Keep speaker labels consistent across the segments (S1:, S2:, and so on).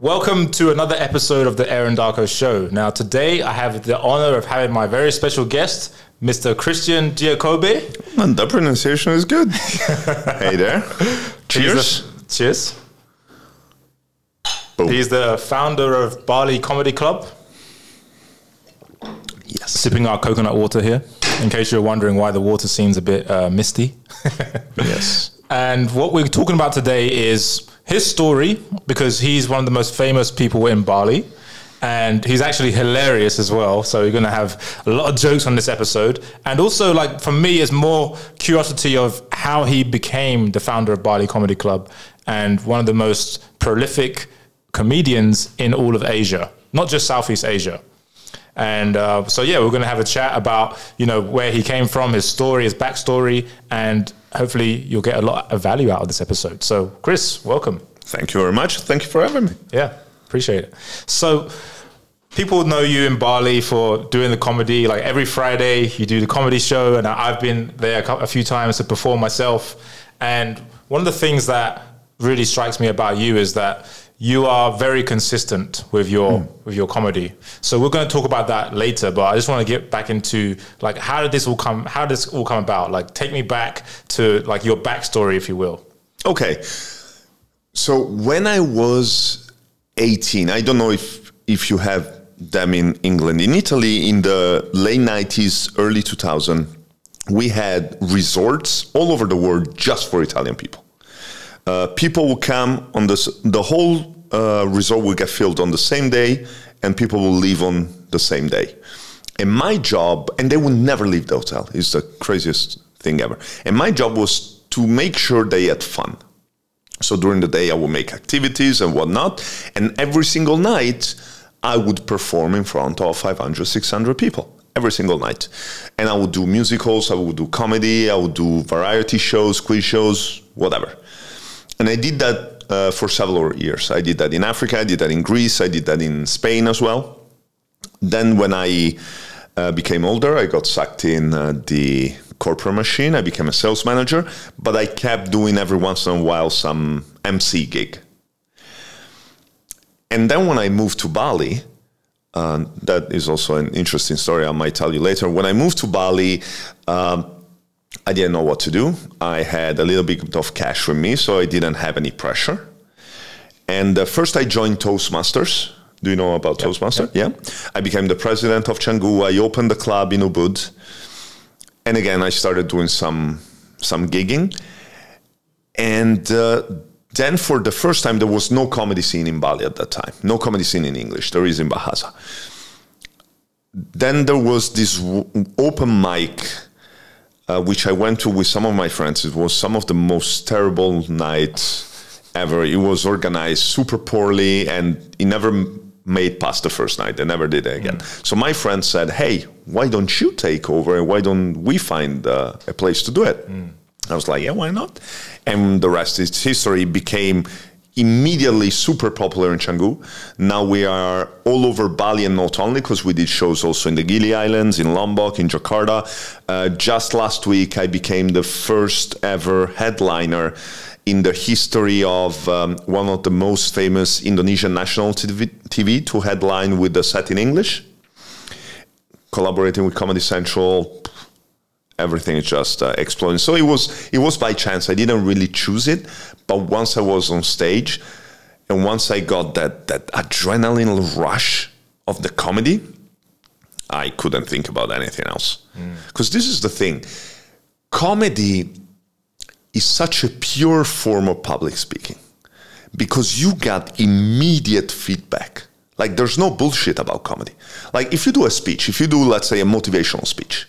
S1: Welcome to another episode of the Aaron Darko Show. Now, today I have the honor of having my very special guest, Mr. Christian Giacobbe.
S2: And the pronunciation is good. hey there. Cheers.
S1: The- cheers.
S2: Boom.
S1: He's the founder of Bali Comedy Club.
S2: Yes.
S1: Sipping our coconut water here, in case you're wondering why the water seems a bit uh, misty.
S2: Yes.
S1: And what we're talking about today is his story because he's one of the most famous people in Bali. And he's actually hilarious as well. So you're going to have a lot of jokes on this episode. And also, like, for me, is more curiosity of how he became the founder of Bali Comedy Club and one of the most prolific comedians in all of Asia, not just Southeast Asia. And uh, so, yeah, we're going to have a chat about, you know, where he came from, his story, his backstory, and hopefully you'll get a lot of value out of this episode. So, Chris, welcome.
S2: Thank you very much. Thank you for having me.
S1: Yeah, appreciate it. So, people know you in Bali for doing the comedy. Like every Friday, you do the comedy show, and I've been there a, a few times to perform myself. And one of the things that really strikes me about you is that you are very consistent with your hmm. with your comedy. So we're going to talk about that later, but I just want to get back into like how did this all come? How did this all come about? Like take me back to like your backstory, if you will.
S2: Okay. So when I was 18, I don't know if if you have them in England. In Italy, in the late 90s, early 2000, we had resorts all over the world just for Italian people. Uh, people will come on this, the whole uh, resort will get filled on the same day, and people will leave on the same day. And my job, and they will never leave the hotel. It's the craziest thing ever. And my job was to make sure they had fun. So during the day, I would make activities and whatnot. And every single night, I would perform in front of 500, 600 people every single night. And I would do musicals, I would do comedy, I would do variety shows, quiz shows, whatever. And I did that uh, for several years. I did that in Africa, I did that in Greece, I did that in Spain as well. Then, when I uh, became older, I got sucked in uh, the corporate machine. I became a sales manager, but I kept doing every once in a while some MC gig. And then, when I moved to Bali, uh, that is also an interesting story I might tell you later. When I moved to Bali, um, I didn't know what to do. I had a little bit of cash with me, so I didn't have any pressure. And uh, first, I joined Toastmasters. Do you know about Toastmasters? Yeah. I became the president of Canggu. I opened the club in Ubud. And again, I started doing some some gigging. And uh, then, for the first time, there was no comedy scene in Bali at that time. No comedy scene in English. There is in Bahasa. Then there was this open mic uh, which I went to with some of my friends. It was some of the most terrible nights ever. It was organized super poorly, and it never made past the first night. They never did it again. So my friend said, "Hey, why don't you take over? and Why don't we find uh, a place to do it?" I was like, "Yeah, why not?" And the rest is history. It became immediately super popular in Canggu. Now we are all over Bali and not only because we did shows also in the Gili Islands, in Lombok, in Jakarta. Uh, just last week, I became the first ever headliner in the history of um, one of the most famous Indonesian national TV, TV to headline with the set in English. Collaborating with Comedy Central, everything is just uh, exploding. So it was it was by chance. I didn't really choose it, but once I was on stage, and once I got that that adrenaline rush of the comedy, I couldn't think about anything else. Because this is the thing, comedy is such a pure form of public speaking because you got immediate feedback. Like there's no bullshit about comedy. Like if you do a speech, if you do let's say a motivational speech,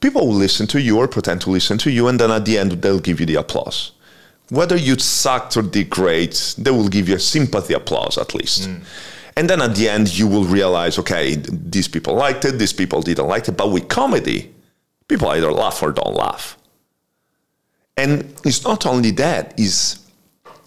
S2: people will listen to you or pretend to listen to you, and then at the end they'll give you the applause. Whether you sucked or did great, they will give you a sympathy applause at least. Mm. And then at the end you will realize, okay, these people liked it, these people didn't like it. But with comedy, people either laugh or don't laugh. And it's not only that, is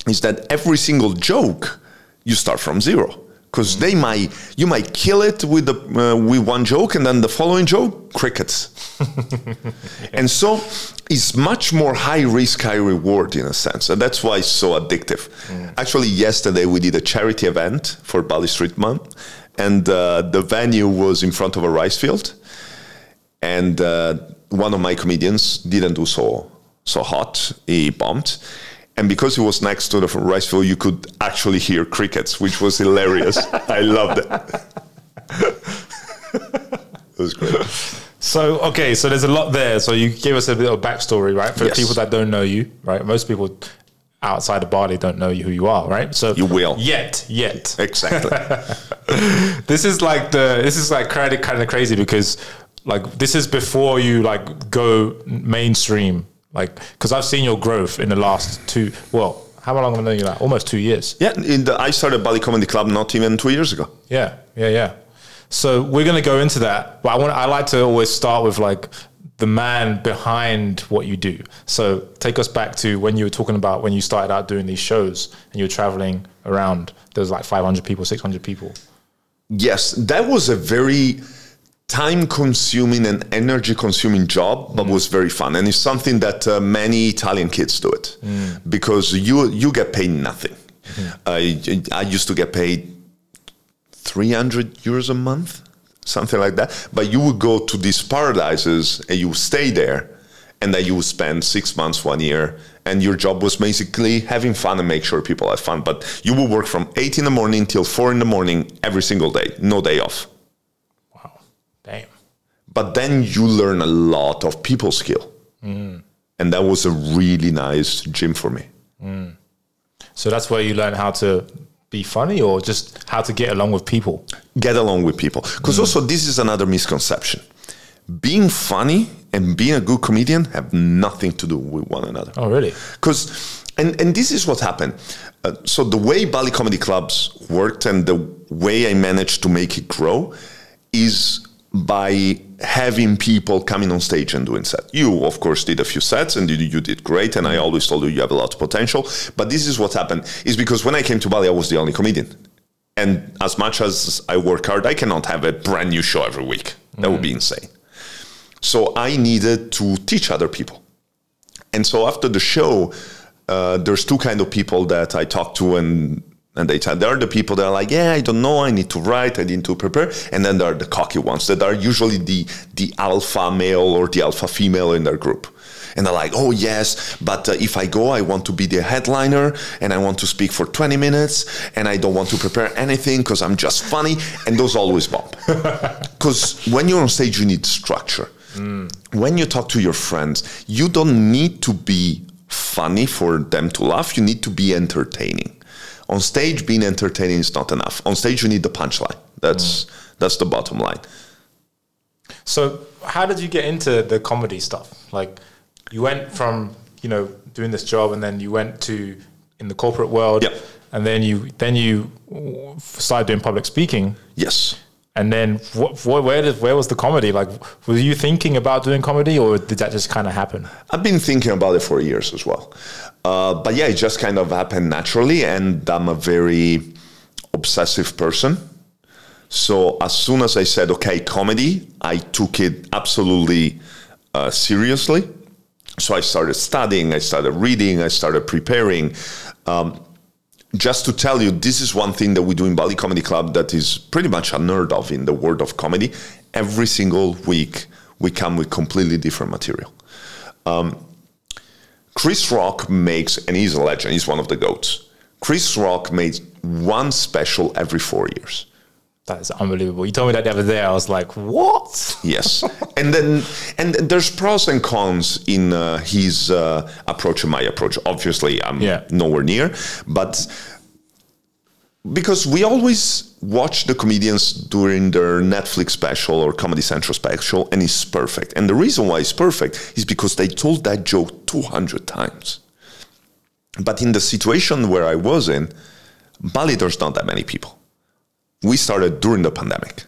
S2: is that every single joke you start from zero. Because they might you might kill it with the uh, with one joke and then the following joke crickets. And so it's much more high risk high reward in a sense and that's why it's so addictive. Actually yesterday we did a charity event for Bali Street Mums and uh, the venue was in front of a rice field and uh, one of my comedians didn't do so so hot he bombed and because it was next to the rice field you could actually hear crickets which was hilarious i loved it it was great
S1: So okay, so there's a lot there. So you gave us a little backstory, right? For
S2: Yes.
S1: the people that don't know you, right? Most people outside of Bali don't know you who you are, right? So
S2: You will.
S1: yet, yet.
S2: exactly
S1: this is like the this is like kind of kind of crazy because like this is before you like go mainstream, like because I've seen your growth in the last two. Well, how long have I known you? Like almost two years.
S2: yeah in the, i started bali comedy club not even two years ago
S1: Yeah, yeah, yeah. So we're gonna go into that, but I want I like to always start with like the man behind what you do. So take us back to when you were talking about when you started out doing these shows and you were traveling around. There was like 500 people, 600 people.
S2: Yes, that was a very time consuming and energy consuming job, but mm. was very fun. And it's something that uh, many Italian kids do it mm. because you you get paid nothing. Mm-hmm. I, I used to get paid 300 euros a month, something like that. But you would go to these paradises and you would stay there. And then you would spend six months, one year, and your job was basically having fun and make sure people had fun. But you would work from eight in the morning till four in the morning every single day, no day off. But then you learn a lot of people skill. And that was a really nice gym for me.
S1: So that's where you learn how to be funny or just how to get along with people.
S2: get along with people. Because also, this is another misconception. Being funny and being a good comedian have nothing to do with one another.
S1: Oh, really?
S2: Because, and, and this is what happened. Uh, so, the way Bali Comedy Clubs worked and the way I managed to make it grow is by having people coming on stage and doing set. You, of course, did a few sets and you, you did great. And I always told you you have a lot of potential. But this is what happened is because when I came to Bali, I was the only comedian. And as much as I work hard, I cannot have a brand new show every week. That would be insane. So I needed to teach other people. And so after the show, uh, there's two kind of people that I talk to and and they tell there are the people that are like, yeah, I don't know, I need to write, I need to prepare, and then there are the cocky ones that are usually the the alpha male or the alpha female in their group. And they're like, oh yes, but uh, if I go, I want to be the headliner, and I want to speak for 20 minutes, and I don't want to prepare anything because I'm just funny, and those always bomb. Because when you're on stage, you need structure. When you talk to your friends, you don't need to be funny for them to laugh. You need to be entertaining. On stage, being entertaining is not enough. On stage, you need the punchline. That's that's the bottom line.
S1: So, how did you get into the comedy stuff? Like, you went from you know doing this job, and then you went to in the corporate world,
S2: Yep.
S1: and then you then you started doing public speaking,
S2: Yes.
S1: and then what, what, where did where was the comedy? Like, were you thinking about doing comedy, or did that just kind of happen?
S2: I've been thinking about it for years as well. Uh, but yeah, it just kind of happened naturally, and I'm a very obsessive person. So as soon as I said, okay, comedy, I took it absolutely uh, seriously. So I started studying, I started reading, I started preparing. Um, just to tell you, this is one thing that we do in Bali Comedy Club that is pretty much unheard of in the world of comedy. Every single week, we come with completely different material. Chris Rock makes, and he's a legend, he's one of the GOATs. Chris Rock makes one special every four years.
S1: That is unbelievable. You told me that the other day. I was like, what?
S2: Yes, and then and there's pros and cons in uh, his uh, approach and my approach. Obviously, I'm
S1: Yeah.
S2: nowhere near, but because we always watch the comedians during their Netflix special or Comedy Central special, and it's perfect. And the reason why it's perfect is because they told that joke 200 times. But in the situation where I was in, Bali, there's not that many people. We started during the pandemic.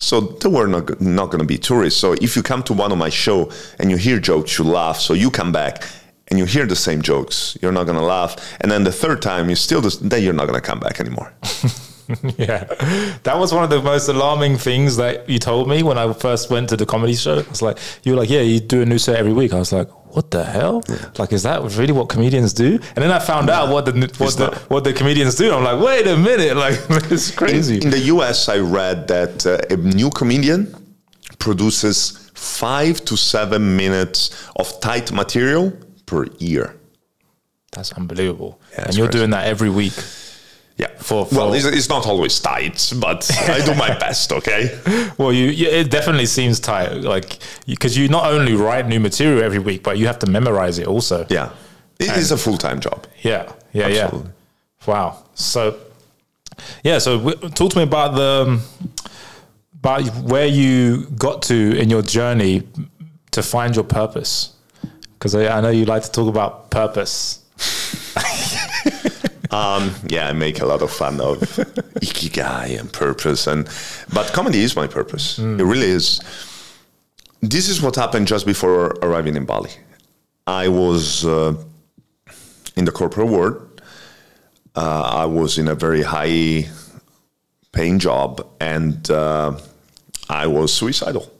S2: So there were not, not going to be tourists. So if you come to one of my show and you hear jokes, you laugh. So you come back and you hear the same jokes, you're not going to laugh. And then the third time, you still just, then you're not going to come back anymore.
S1: yeah, that was one of the most alarming things that you told me when I first went to the comedy show. It's like you were like, "Yeah, you do a new set every week." I was like, "What the hell? Like, is that really what comedians do?" And then I found out what the what the
S2: not.
S1: what the comedians do. I'm like, "Wait a minute! Like, it's crazy."
S2: In the US, I read that uh, a new comedian produces five to seven minutes of tight material per year.
S1: That's unbelievable.
S2: Yeah,
S1: and you're
S2: crazy.
S1: doing that every week.
S2: Yeah.
S1: For-
S2: well, it's, it's not always tight, but I do my best. Okay.
S1: Well, you, you it definitely seems tight, like because you not only write new material every week, but you have to memorize it also.
S2: Yeah. It is a full time job.
S1: Yeah, yeah,
S2: Absolutely.
S1: yeah. Wow. So, yeah. So, w- talk to me about the um, about where you got to in your journey to find your purpose. Because I, I know you like to talk about purpose.
S2: Um, yeah, I make a lot of fun of ikigai and purpose, and but comedy is my purpose. It really is. This is what happened just before arriving in Bali. I was uh, in the corporate world. Uh, I was in a very high paying job, and uh, I was suicidal.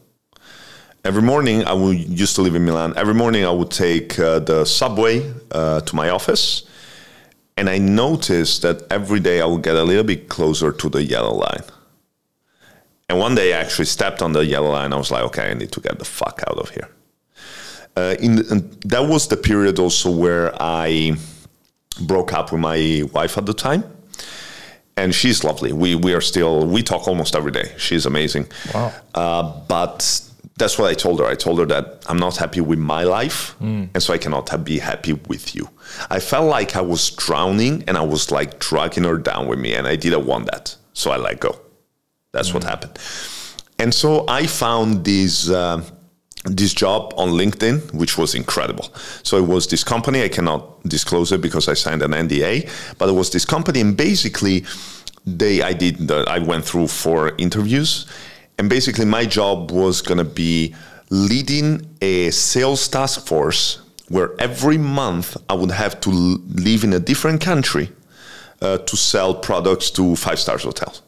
S2: Every morning, I would used to live in Milan. Every morning, I would take uh, the subway uh, to my office. And I noticed that every day I would get a little bit closer to the yellow line. And one day I actually stepped on the yellow line. I was like, okay, I need to get the fuck out of here. Uh, in the, and that was the period also where I broke up with my wife at the time. And she's lovely. We, we are still, we talk almost every day. She's amazing.
S1: Wow.
S2: Uh, but that's what I told her. I told her that I'm not happy with my life, and so I cannot be happy with you. I felt like I was drowning, and I was like dragging her down with me, and I didn't want that, so I let go. That's what happened. And so I found this. Uh, this job on LinkedIn, which was incredible. So it was this company. I cannot disclose it because I signed an NDA, but it was this company, and basically, they I did the, I went through four interviews, and basically my job was gonna be leading a sales task force where every month I would have to live in a different country uh, to sell products to five stars hotels.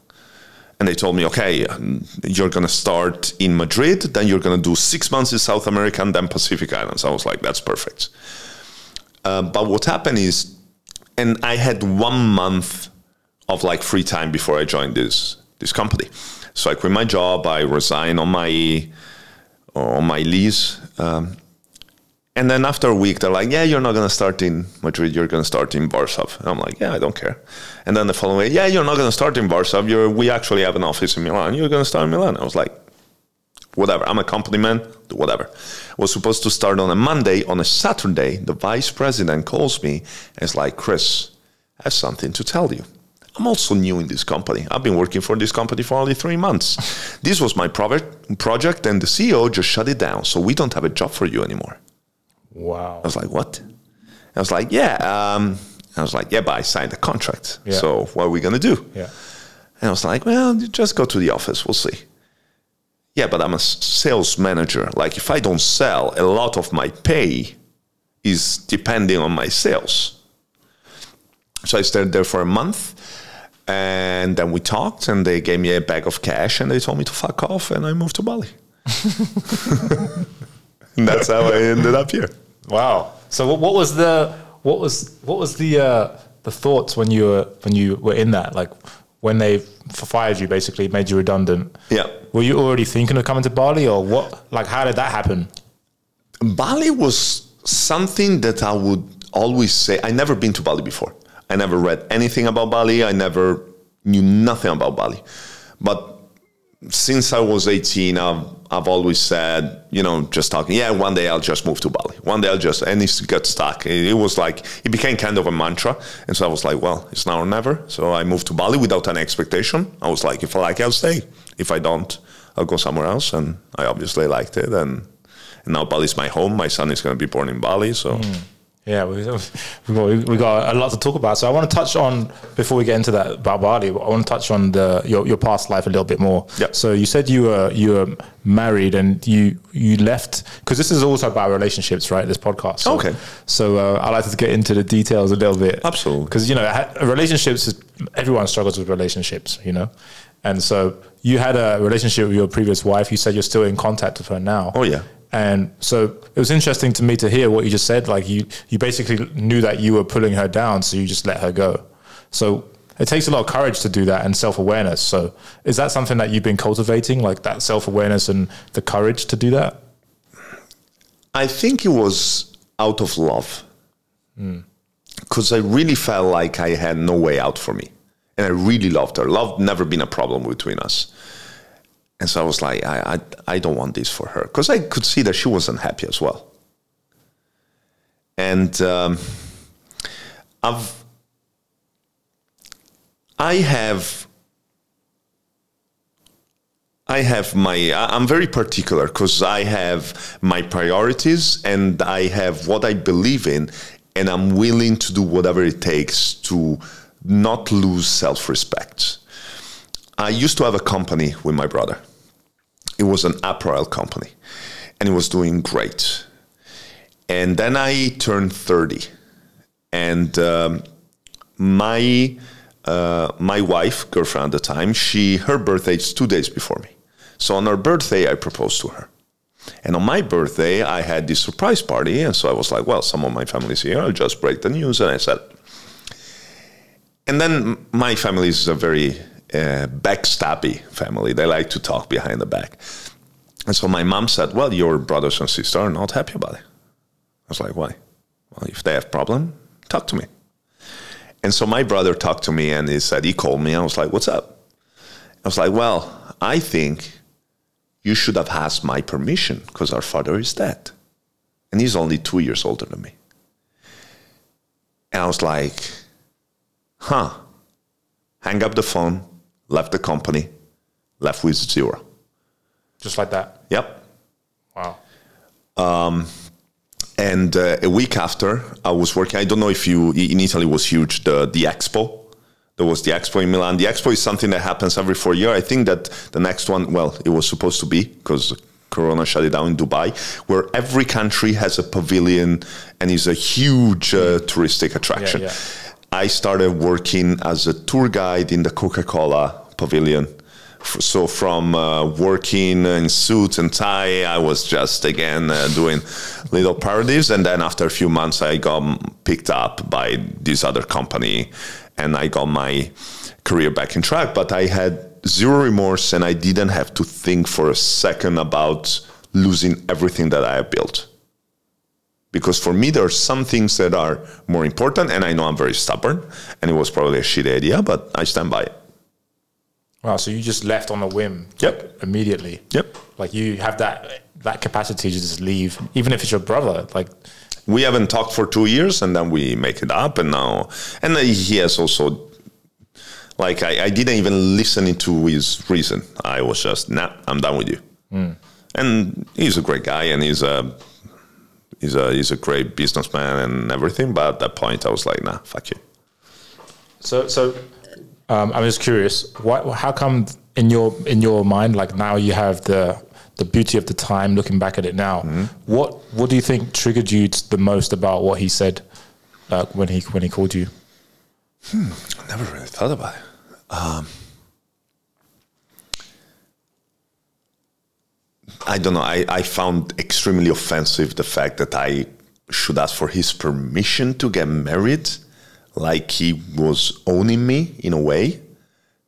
S2: And they told me, okay, um, you're going to start in Madrid, then you're going to do six months in South America and then Pacific Islands. I was like, that's perfect. Uh, but what happened is, and I had one month of like free time before I joined this this company. So I quit my job. I resigned on my on my lease. Um, and then after a week, they're like, "Yeah, you're not to start in Madrid. You're to start in Warsaw." I'm like, "Yeah, I don't care." And then the following week, "Yeah, you're not to start in Warsaw. You're, we actually have an office in Milan. You're to start in Milan." I was like, "Whatever. I'm a company man. Whatever." Was supposed to start on a Monday. On a Saturday, the vice president calls me and is like, "Chris, I have something to tell you." I'm also new in this company. I've been working for this company for only three months. this was my project, project, and the CEO just shut it down. So we don't have a job for you anymore.
S1: Wow.
S2: I was like, what? I was like, yeah. Um, I was like, yeah, but I signed a contract.
S1: Yeah.
S2: So what are we going to do?
S1: Yeah.
S2: And I was like, well, you just go to the office. We'll see. Yeah, but I'm a sales manager. Like, if I don't sell, a lot of my pay is depending on my sales. So I stayed there for a month. And then we talked, and they gave me a bag of cash, and they told me to fuck off, and I moved to Bali. and that's how I ended up here.
S1: Wow. So what, was the what was what was the uh, the thoughts when you were when you were in that like when they fired you basically made you redundant?
S2: Yeah.
S1: Were you already thinking of coming to Bali or what? Like how did that happen?
S2: Bali was something that I would always say. I never been to Bali before. I never read anything about Bali. I never knew nothing about Bali. But since I was 18, I've, I've always said, you know, just talking, yeah, one day I'll just move to Bali. One day I'll just, and it got stuck. It, it was like, it became kind of a mantra. And so I was like, well, it's now or never. So I moved to Bali without any expectation. I was like, if I like it, I'll stay. If I don't, I'll go somewhere else. And I obviously liked it. And, and now Bali's my home. My son is going to be born in Bali. So
S1: Yeah. Yeah, we, we, got a lot to talk about. So I want to touch on before we get into that about Bali. I want to touch on the your, your past life a little bit more.
S2: Yep.
S1: So you said you were you were married and you you left because this is also about relationships, right? This podcast. So,
S2: Okay.
S1: So uh, I like to get into the details a little bit.
S2: Absolutely.
S1: Because you know relationships is everyone struggles with relationships. You know, and so you had a relationship with your previous wife. You said you're still in contact with her now.
S2: Oh, yeah.
S1: And so it was interesting to me to hear what you just said. Like you, you basically knew that you were pulling her down, so you just let her go. So it takes a lot of courage to do that and self awareness. So is that something that you've been cultivating, like that self awareness and the courage to do that?
S2: I think it was out of love. Hmm. Because I really felt like I had no way out for me. And I really loved her. Love never been a problem between us. And so I was like, I, I, I don't want this for her. Because I could see that she wasn't happy as well. And um, I've, I have I have my, I'm very particular because I have my priorities and I have what I believe in, and I'm willing to do whatever it takes to not lose self respect. I used to have a company with my brother. It was an apparel company and it was doing great. And then I turned 30 and um, my uh, my wife, girlfriend at the time, she her birthday is two days before me. So on her birthday, I proposed to her. And on my birthday, I had this surprise party, and so I was like, "Well, some of my family's here. I'll just break the news." And I said, and then my family is a very uh, backstabby family. They like to talk behind the back. And so my mom said, "Well, your brothers and sisters are not happy about it." I was like, "Why?" Well, if they have problem, talk to me. And so my brother talked to me and he said, he called me. I was like, what's up? I was like, well, I think you should have asked my permission because our father is dead. And he's only two years older than me. And I was like, huh. Hang up the phone, left the company, left with zero.
S1: Just like that.
S2: Yep.
S1: Wow.
S2: And uh, a week after, I was working. I don't know if you in Italy was huge the the expo. There was the expo in Milan. The expo is something that happens every four year. I think that the next one, well, it was supposed to be because Corona shut it down in Dubai, where every country has a pavilion and is a huge uh, touristic attraction.
S1: yeah.
S2: I started working as a tour guide in the Coca Cola pavilion. So from uh, working in suit and tie, I was just again uh, doing little parodies, and then after a few months, I got picked up by this other company, and I got my career back in track. But I had zero remorse, and I didn't have to think for a second about losing everything that I have built because for me there are some things that are more important and i know i'm very stubborn and it was probably a shitty idea but i stand by it
S1: Wow. So you just left on a whim.
S2: Yep.
S1: Immediately.
S2: Yep.
S1: Like you have that that capacity to just leave, even if it's your brother. Like
S2: we haven't talked for two years and then we make it up and now and he has also like i, I didn't even listen to his reason i was just nah i'm done with you hmm. and he's a great guy and he's a he's a he's a great businessman and everything but at that point i was like nah fuck you
S1: So, so um, I'm just curious. Why, how come in your in your mind, like now you have the the beauty of the time, looking back at it now? What what do you think triggered you the most about what he said uh, when he when he called you?
S2: I never really thought about it. Um, I don't know. I, I found extremely offensive the fact that I should ask for his permission to get married, like he was owning me in a way.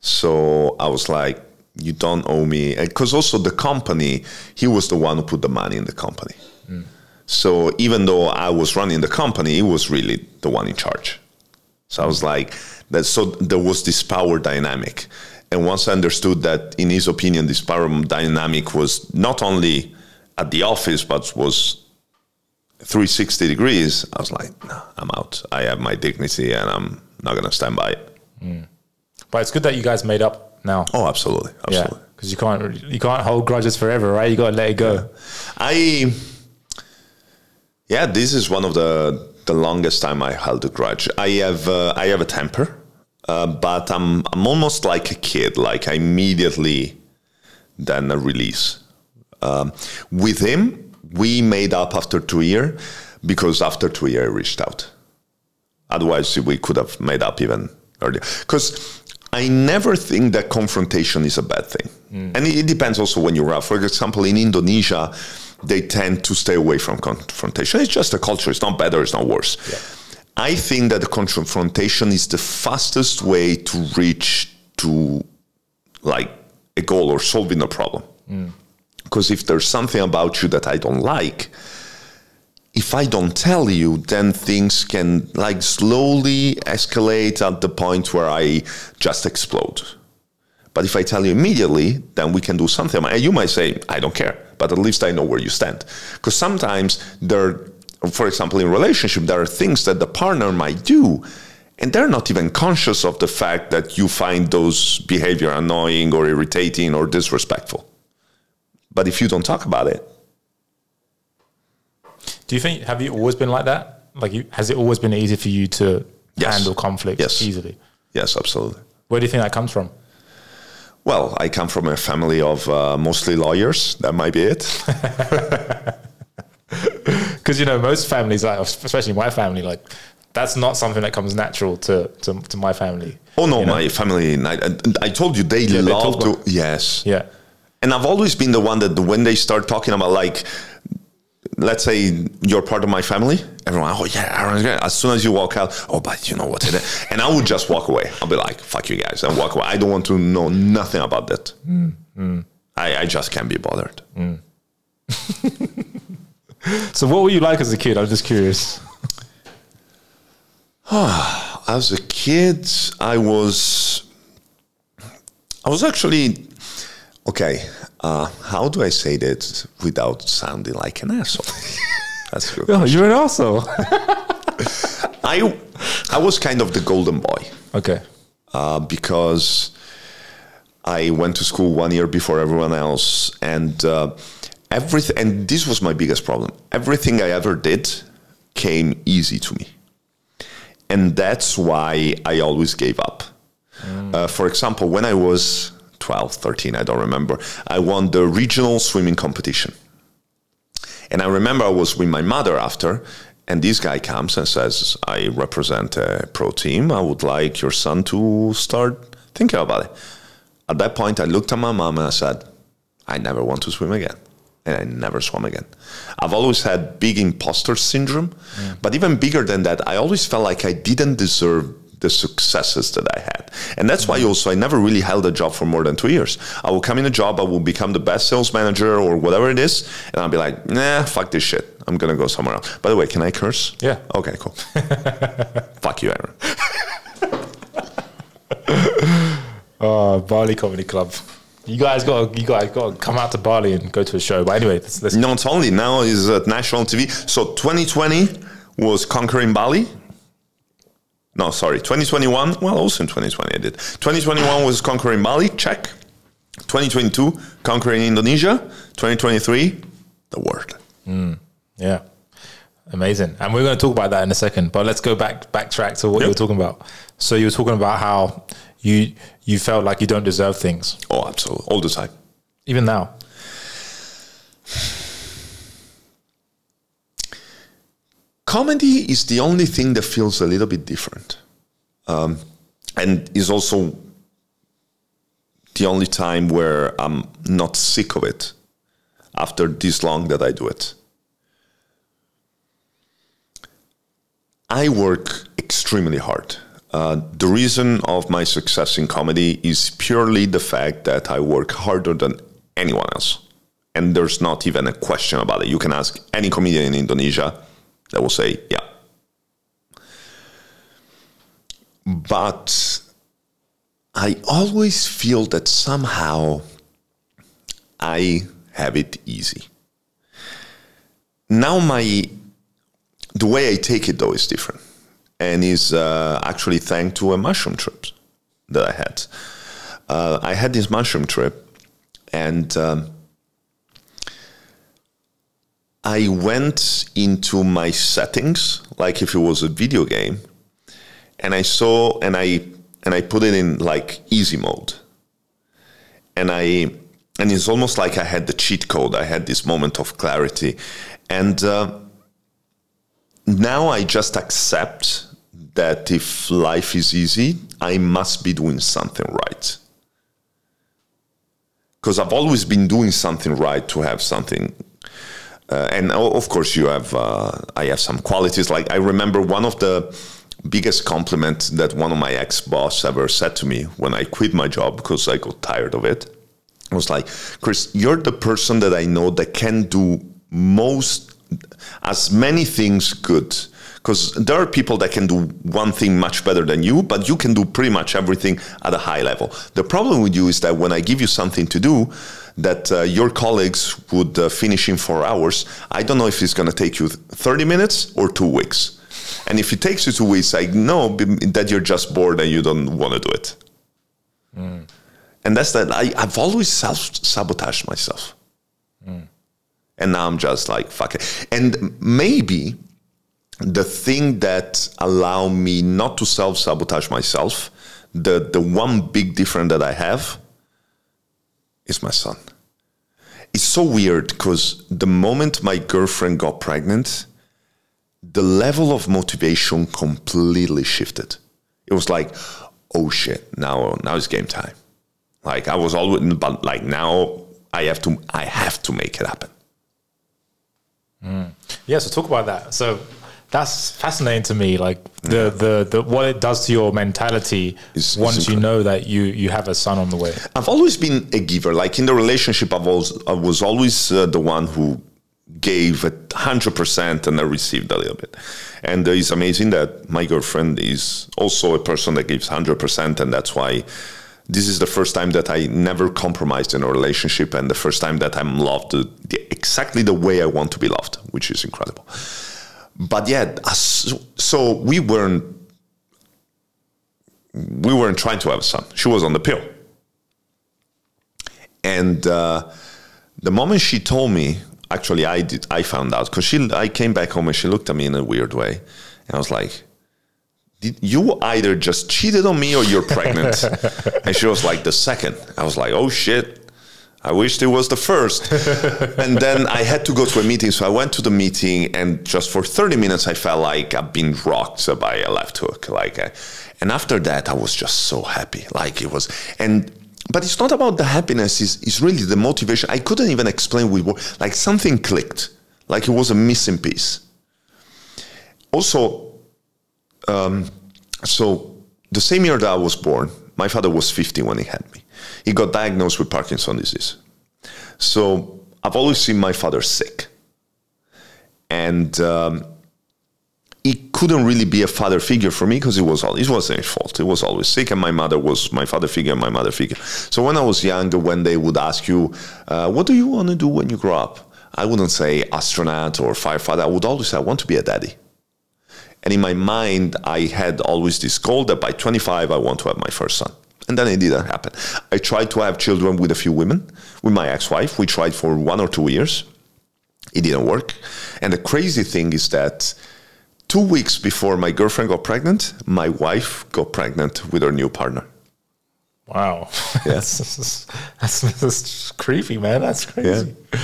S2: So I was like, you don't owe me. Because also the company, he was the one who put the money in the company. Mm. So even though I was running the company, he was really the one in charge. So I was like, that. So there was this power dynamic, and once I understood that, in his opinion, this power dynamic was not only at the office, but was 360 degrees. I was like, no, I'm out. I have my dignity, and I'm not gonna stand by it.
S1: But it's good that you guys made up now.
S2: Oh, absolutely,
S1: yeah,
S2: absolutely.
S1: because you can't really- you can't hold grudges forever, right? You got to let it go.
S2: I yeah, this is one of the the longest time I held a grudge. I have uh, I have a temper, uh, but I'm I'm almost like a kid. Like I immediately then a release. Um, with him, we made up after two years because after two years I reached out. Otherwise, we could have made up even earlier. Because I never think that confrontation is a bad thing. Mm. And it, depends also when you're out. For example, in Indonesia, they tend to stay away from confrontation. It's just a culture. It's not better, it's not worse. Yeah. I think that the confrontation is the fastest way to reach to like a goal or solving a problem. Because if there's something about you that I don't like, if I don't tell you, then things can like slowly escalate at the point where I just explode. But if I tell you immediately, then we can do something. And you might say, I don't care, but at least I know where you stand. Because sometimes there, for example, in relationship, there are things that the partner might do, and they're not even conscious of the fact that you find those behavior annoying or irritating or disrespectful. But if you don't talk about it,
S1: do you think have you always been like that? Like, you, has it always been easy for you to yes. handle conflict
S2: yes.
S1: easily?
S2: Yes, absolutely.
S1: Where do you think that comes from?
S2: Well, I come from a family of uh, mostly lawyers. That might be it.
S1: Because you know, most families, like especially my family, like that's not something that comes natural to to, to my family.
S2: Oh no, you know? my family. I, I, told you they yeah, love they to. Yes.
S1: Yeah.
S2: And I've always been the one that when they start talking about like let's say you're part of my family, everyone, oh yeah, Aaron's great. As soon as you walk out, oh, but you know what. And I would just walk away. I'll be like, fuck you guys, and walk away. I don't want to know nothing about that. Mm, mm. I, I, just can't be bothered. Mm.
S1: so, what were you like as a kid? I'm just curious.
S2: as a kid, I was, I was actually, okay, uh, how do I say that without sounding like an asshole?
S1: That's good. Oh, you're an asshole.
S2: I I was kind of the golden boy.
S1: Okay.
S2: Uh, because I went to school one year before everyone else, and uh, everything. And this was my biggest problem. Everything I ever did came easy to me, and that's why I always gave up. Mm. Uh, for example, when I was 12, 13, I don't remember. I won the regional swimming competition. And I remember I was with my mother after, and this guy comes and says, I represent a pro team. I would like your son to start thinking about it. At that point, I looked at my mom and I said, I never want to swim again. And I never swam again. I've always had big imposter syndrome, yeah. but even bigger than that, I always felt like I didn't deserve the successes that I had. And that's why mm-hmm. also I never really held a job for more than two years. I will come in a job, I will become the best sales manager or whatever it is, and I'll be like, nah, fuck this shit. I'm gonna go somewhere else. By the way, can I curse?
S1: Yeah.
S2: Okay, cool. fuck you, Aaron.
S1: oh, Bali Comedy Club. You guys got you guys got to come out to Bali and go to a show. But anyway, let's, let's
S2: not only now is at national TV. So 2020 was conquering Bali. No, sorry, 2021. Well, also in 2020 I did. 2021 was conquering Bali, check. 2022 conquering Indonesia. 2023 the world.
S1: Mm, yeah, amazing. And we're going to talk about that in a second. But let's go back backtrack to what yep. you were talking about. So you were talking about how you you felt like you don't deserve things.
S2: Oh, absolutely, all the time.
S1: Even now.
S2: Comedy is the only thing that feels a little bit different. Um, and is also the only time where i'm not sick of it after this long that i do it. I work extremely hard. Uh, the reason of my success in comedy is purely the fact that i work harder than anyone else. And there's not even a question about it. You can ask any comedian in indonesia they will say, yeah. But I always feel that somehow I have it easy. Now my the way I take it though is different, and is uh, actually thanks to a mushroom trip that I had. Uh, I had this mushroom trip, and um, I went into my settings like if it was a video game, and I saw and I and I put it in like easy mode, and I and it's almost like I had the cheat code. I had this moment of clarity, and uh, now I just accept that if life is easy, I must be doing something right. Because I've always been doing something right to have something. Uh, and of course, you have. Uh, I have some qualities. Like I remember one of the biggest compliments that one of my ex boss ever said to me when I quit my job because I got tired of it. Was like, Chris, you're the person that I know that can do most, as many things good because there are people that can do one thing much better than you, but you can do pretty much everything at a high level. The problem with you is that when I give you something to do that uh, your colleagues would uh, finish in four hours, I don't know if it's going to take you 30 minutes or two weeks. And if it takes you two weeks, I know that you're just bored and you don't want to do it. Mm. And that's that. I, have always self sabotaged myself. Mm. And now I'm just like, fuck it. And maybe the thing that allow me not to self sabotage myself, the the one big difference that I have is my son. It's so weird because the moment my girlfriend got pregnant, the level of motivation completely shifted. It was like, oh shit, now now it's game time. Like I was always, but like now I have to I have to make it happen.
S1: Mm. Yeah, so talk about that. So that's fascinating to me. Like the, the, the what it does to your mentality it's, once it's you know that you you have a son on the way.
S2: I've always been a giver. Like in the relationship, I was I was always uh, the one who gave a hundred percent and I received a little bit. And uh, it's amazing that my girlfriend is also a person that gives hundred percent, and that's why this is the first time that I never compromised in a relationship, and the first time that I'm loved exactly the way I want to be loved, which is incredible but yeah, so we weren't we weren't trying to have a son. She was on the pill, and uh, the moment she told me, actually, I did. I found out because she. I came back home and she looked at me in a weird way, and I was like. Did you either just cheated on me or you're pregnant? and she was like, the second. I was like, oh shit. I wished it was the first. and then I had to go to a meeting. So I went to the meeting, and just for 30 minutes, I felt like I've been rocked by a left hook. Like, uh, and after that, I was just so happy. Like it was, and but it's not about the happiness. It's, it's really the motivation. I couldn't even explain with like something clicked. Like it was a missing piece. Also, um, so the same year that I was born, my father was 50 when he had me. He got diagnosed with Parkinson's disease. So I've always seen my father sick. And um, he couldn't really be a father figure for me because it was all, it wasn't his fault. He was always sick, and my mother was my father figure and my mother figure. So when I was younger, when they would ask you, uh, "What do you want to do when you grow up?" I wouldn't say astronaut or firefighter. I would always say, "I want to be a daddy." And in my mind, I had always this goal that by 25, I want to have my first son. And then it didn't happen. I tried to have children with a few women, with my ex wife. We tried for one or two years. It didn't work. And the crazy thing is that two weeks before my girlfriend got pregnant, my wife got pregnant with her new partner.
S1: Wow. Yeah. that's, that's, that's, creepy, man. That's crazy. Yeah.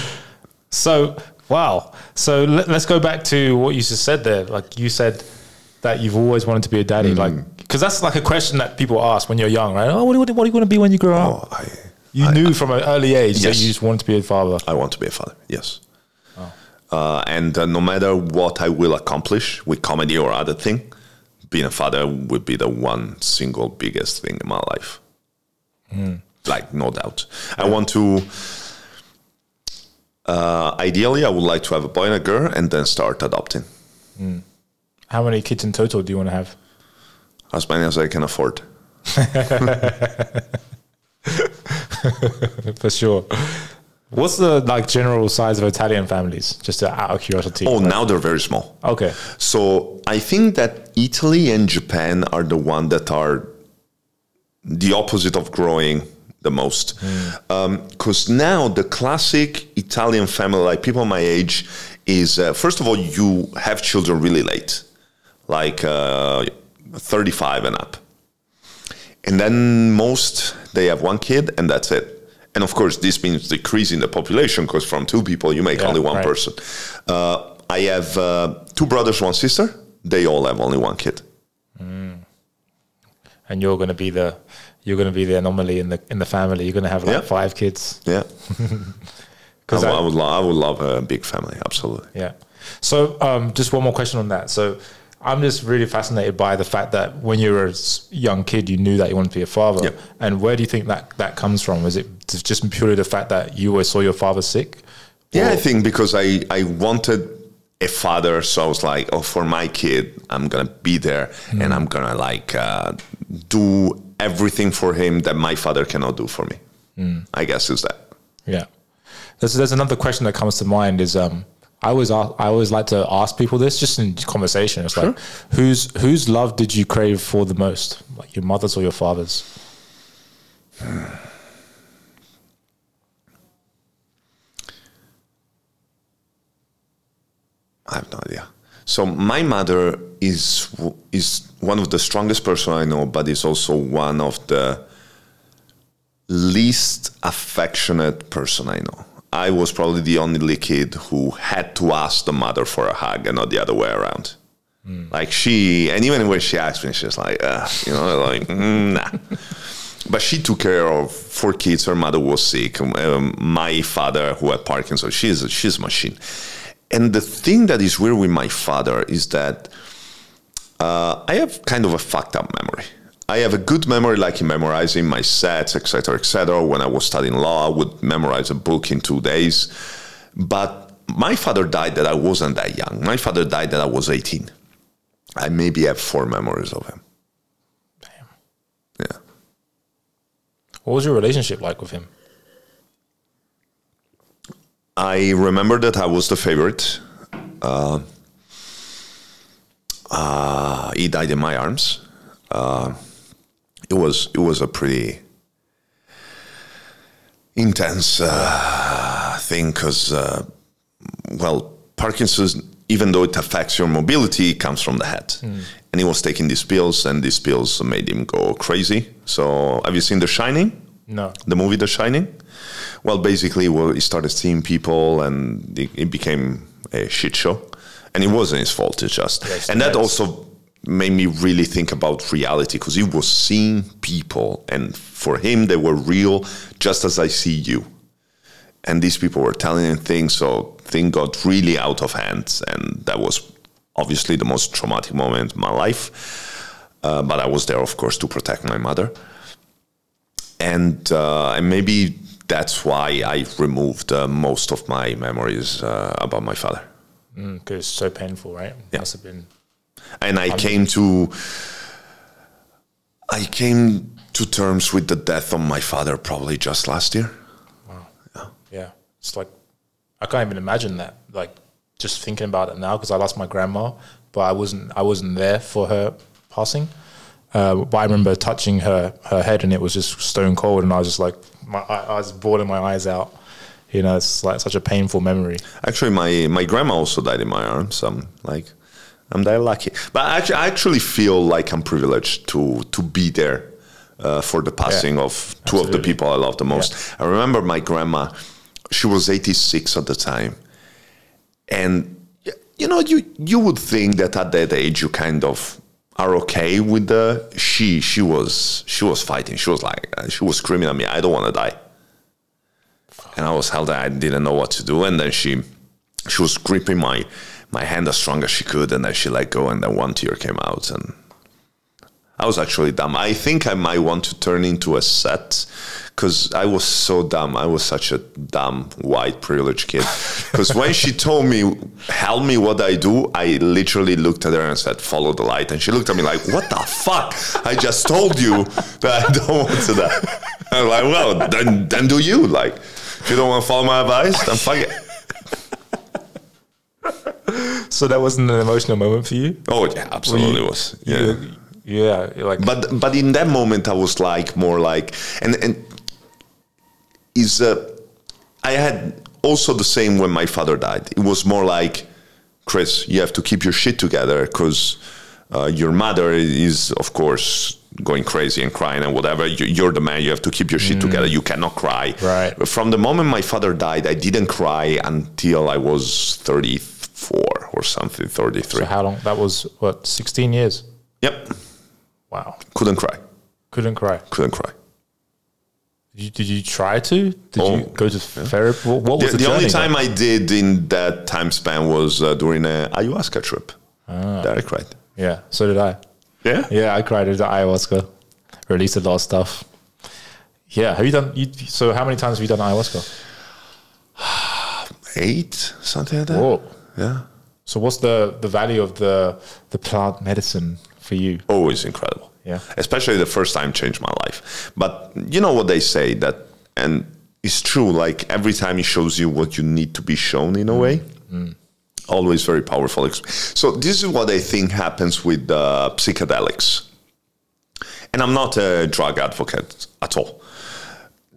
S1: So, wow. So let, us go back to what you just said there. Like you said that you've always wanted to be a daddy. Mm. Like because that's like a question that people ask when you're young, right? Oh, what do, you, what do you want to be when you grow up? Oh, I, you I, knew I, from an early age yes. that you just wanted to be a father.
S2: I want to be a father. Yes. Oh. Uh, and uh, no matter what I will accomplish with comedy or other thing, being a father would be the one single biggest thing in my life. Mm. Like no doubt. Yeah. I want to. Uh, ideally, I would like to have a boy and a girl, and then start adopting. Mm.
S1: How many kids in total do you want to have?
S2: as many as I can afford.
S1: For sure. What's the like general size of Italian families? Just out of curiosity.
S2: Oh, now they're very small.
S1: Okay.
S2: So I think that Italy and Japan are the one that are the opposite of growing the most, because mm. um, now the classic Italian family, like people my age, is uh, first of all you have children really late, like uh, 35 and up, and then most they have one kid and that's it. And of course, this means decreasing the population because from two people you make
S1: Yeah,
S2: only one
S1: right.
S2: person. Uh, I have uh, two brothers, one sister. They all have only one kid.
S1: And you're going to be the you're going to be the anomaly in the in the family. You're going to have like
S2: Yeah.
S1: five kids.
S2: Yeah, I,
S1: Because
S2: would- I would, lo- I would love a big family. Absolutely.
S1: Yeah. So, um, just one more question on that. So, I'm just really fascinated by the fact that when you were a young kid, you knew that you wanted to be a father.
S2: Yep.
S1: And where do you think that that comes from? Is it just purely the fact that you always saw your father sick?
S2: Yeah,
S1: Or-
S2: I think because I, I wanted a father, so I was like, oh, for my kid, I'm gonna be there and I'm gonna like uh, do everything for him that my father cannot do for me. I guess is that.
S1: Yeah. There's, there's another question that comes to mind is um, I always ask, I always like to ask people this just in conversation. It's like whose whose love did you crave for the most, like your mother's or your father's?
S2: I have no idea. So my mother is is one of the strongest person I know, but is also one of the least affectionate person I know. I was probably the only kid who had to ask the mother for a hug and not the other way around. Like she, and even when she asked me, she's like, uh, you know, like, mm, nah. But she took care of four kids. Her mother was sick. Um, my father, who had Parkinson's, she's she's a machine. And the thing that is weird with my father is that uh, I have kind of a fucked up memory. I have a good memory, like in memorizing my sets, etc., etc. When I was studying law, I would memorize a book in two days. But my father died that I wasn't that young. My father died that I was 18. I maybe have four memories of him.
S1: Damn.
S2: Yeah.
S1: What was your relationship like with him?
S2: I remember that I was the favorite. Uh, uh, he died in my arms. Uh, it was it was a pretty intense uh, thing because, uh, well, Parkinson's, even though it affects your mobility, it comes from the head. And he was taking these pills, and these pills made him go crazy. So, have you seen The Shining?
S1: No.
S2: the movie The Shining. Well, basically, well, he started seeing people, and it, it became a shit show. And it wasn't his fault. It's just,
S1: Yes,
S2: and that also made me really think about reality because he was seeing people, and for him, they were real, just as I see you. And these people were telling him things, so thing got really out of hand, and that was obviously the most traumatic moment in my life. Uh, but I was there, of course, to protect my mother and uh, and maybe that's why I removed uh, most of my memories uh, about my father.
S1: Because it's so painful, right?
S2: Yeah.
S1: Must have been.
S2: And I came to I came to terms with the death of my father probably just last year. Wow.
S1: Yeah. Yeah. It's like, I can't even imagine that. Like, just thinking about it now, because I lost my grandma, but I wasn't, I wasn't there for her passing. Uh, but I remember touching her, her head and it was just stone cold. And I was just like, my, I, I was bawling my eyes out. You know, it's like such a painful memory.
S2: Actually, my, my grandma also died in my arms. I'm like, I'm that lucky. But I actually, I actually feel like I'm privileged to to be there uh, for the passing of two of the people I love the most. I remember my grandma. She was 86 at the time, and you know, you you would think that at that age you kind of are okay with the. She she was she was fighting. She was like uh, she was screaming at me. I don't want to die and I was held. I didn't know what to do, and then she she was gripping my my hand as strong as she could, and then she let go, and then one tear came out, and I was actually dumb. I think I might want to turn into a set because I was so dumb. I was such a dumb white privileged kid. Because when she told me, "Help me, what I do," I literally looked at her and said, "Follow the light," and she looked at me like, "What the fuck? I just told you that I don't want to do that." I'm like, "Well, then then do you like?" If you don't want to follow my advice, then fuck it.
S1: So that wasn't an emotional moment for you?
S2: Oh yeah, absolutely was. Yeah.
S1: You- yeah. like,
S2: But but in that moment, I was like more like and and is uh, I had also the same when my father died. It was more like Chris, you have to keep your shit together because uh, your mother is, of course, going crazy and crying and whatever. You, you're the man. You have to keep your shit together. You cannot cry.
S1: Mm. Right.
S2: From the moment my father died, I didn't cry until I was 34 or something, 33.
S1: So how long? That was what? Sixteen years.
S2: Yep.
S1: Wow.
S2: Couldn't cry.
S1: Couldn't cry.
S2: Couldn't cry.
S1: Did you, did you try to? Did
S2: Oh,
S1: you go to therapy? What, what was
S2: The,
S1: the,
S2: the only time
S1: like?
S2: I did in that time span was uh, during a ayahuasca trip.
S1: Ah.
S2: That I cried.
S1: Yeah. So did I.
S2: Yeah.
S1: Yeah, I cried at the ayahuasca. Released a lot of stuff. Yeah. Have you done? You, so how many times have you done ayahuasca?
S2: Eight, something like that.
S1: Whoa.
S2: Yeah.
S1: So what's the the value of the the plant medicine for you?
S2: Always incredible.
S1: Yeah.
S2: Especially the first time changed my life. But you know what they say that, and it's true. Like every time it shows you what you need to be shown in a way. Always very powerful. So this is what I think happens with uh, psychedelics. And I'm not a drug advocate at all.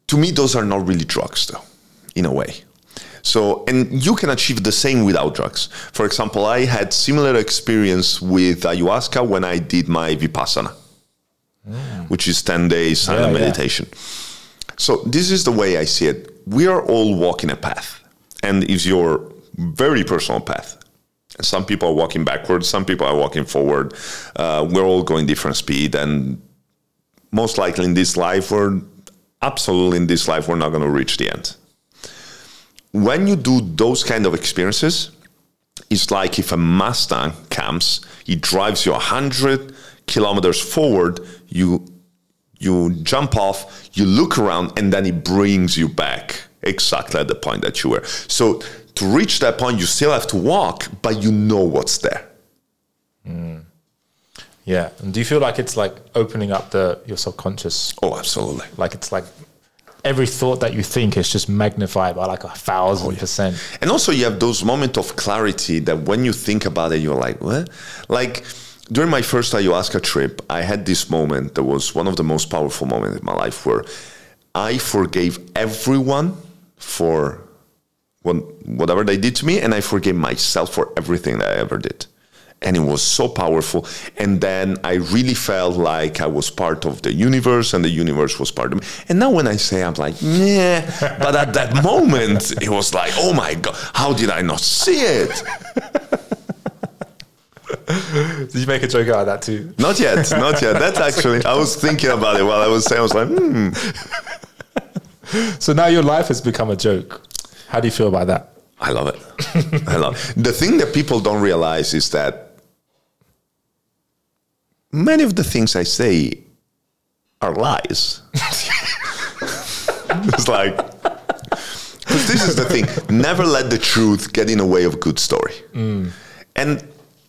S2: To me, those are not really drugs, though, in a way. So, and you can achieve the same without drugs. For example, I had similar experience with ayahuasca when I did my vipassana, which is 10 days silent
S1: Yeah, yeah.
S2: meditation. So, this is the way I see it. We are all walking a path, and it's your very personal path. Some people are walking backwards, some people are walking forward. Uh, we're all going different speed, and most likely in this life, we're absolutely in this life, we're not going to reach the end when you do those kind of experiences, it's like if a Mustang comes, it drives you 100 kilometers forward, you you jump off, you look around, and then it brings you back exactly at the point that you were. So to reach that point, you still have to walk, but you know what's there. Hmm.
S1: Yeah. And do you feel like it's like opening up the your subconscious?
S2: Oh, absolutely.
S1: Like it's like every thought that you think is just magnified by like a thousand oh, percent.
S2: And also, you have those moments of clarity that when you think about it, you're like, what? Like during my first ayahuasca trip, I had this moment that was one of the most powerful moments in my life where I forgave everyone for whatever they did to me, and I forgave myself for everything that I ever did. And it was so powerful. And then I really felt like I was part of the universe and the universe was part of me. And now when I say I'm like, yeah, but at that moment, it was like, oh my God, how did I not see it?
S1: Did you make a joke out of that too?
S2: Not yet, not yet. That's actually, I was thinking about it while I was saying, I was like, hmm.
S1: So now your life has become a joke. How do you feel about that?
S2: I love it. I love it. The thing that people don't realize is that many of the things I say are lies. it's like, because this is the thing never let the truth get in the way of a good story. Mm. And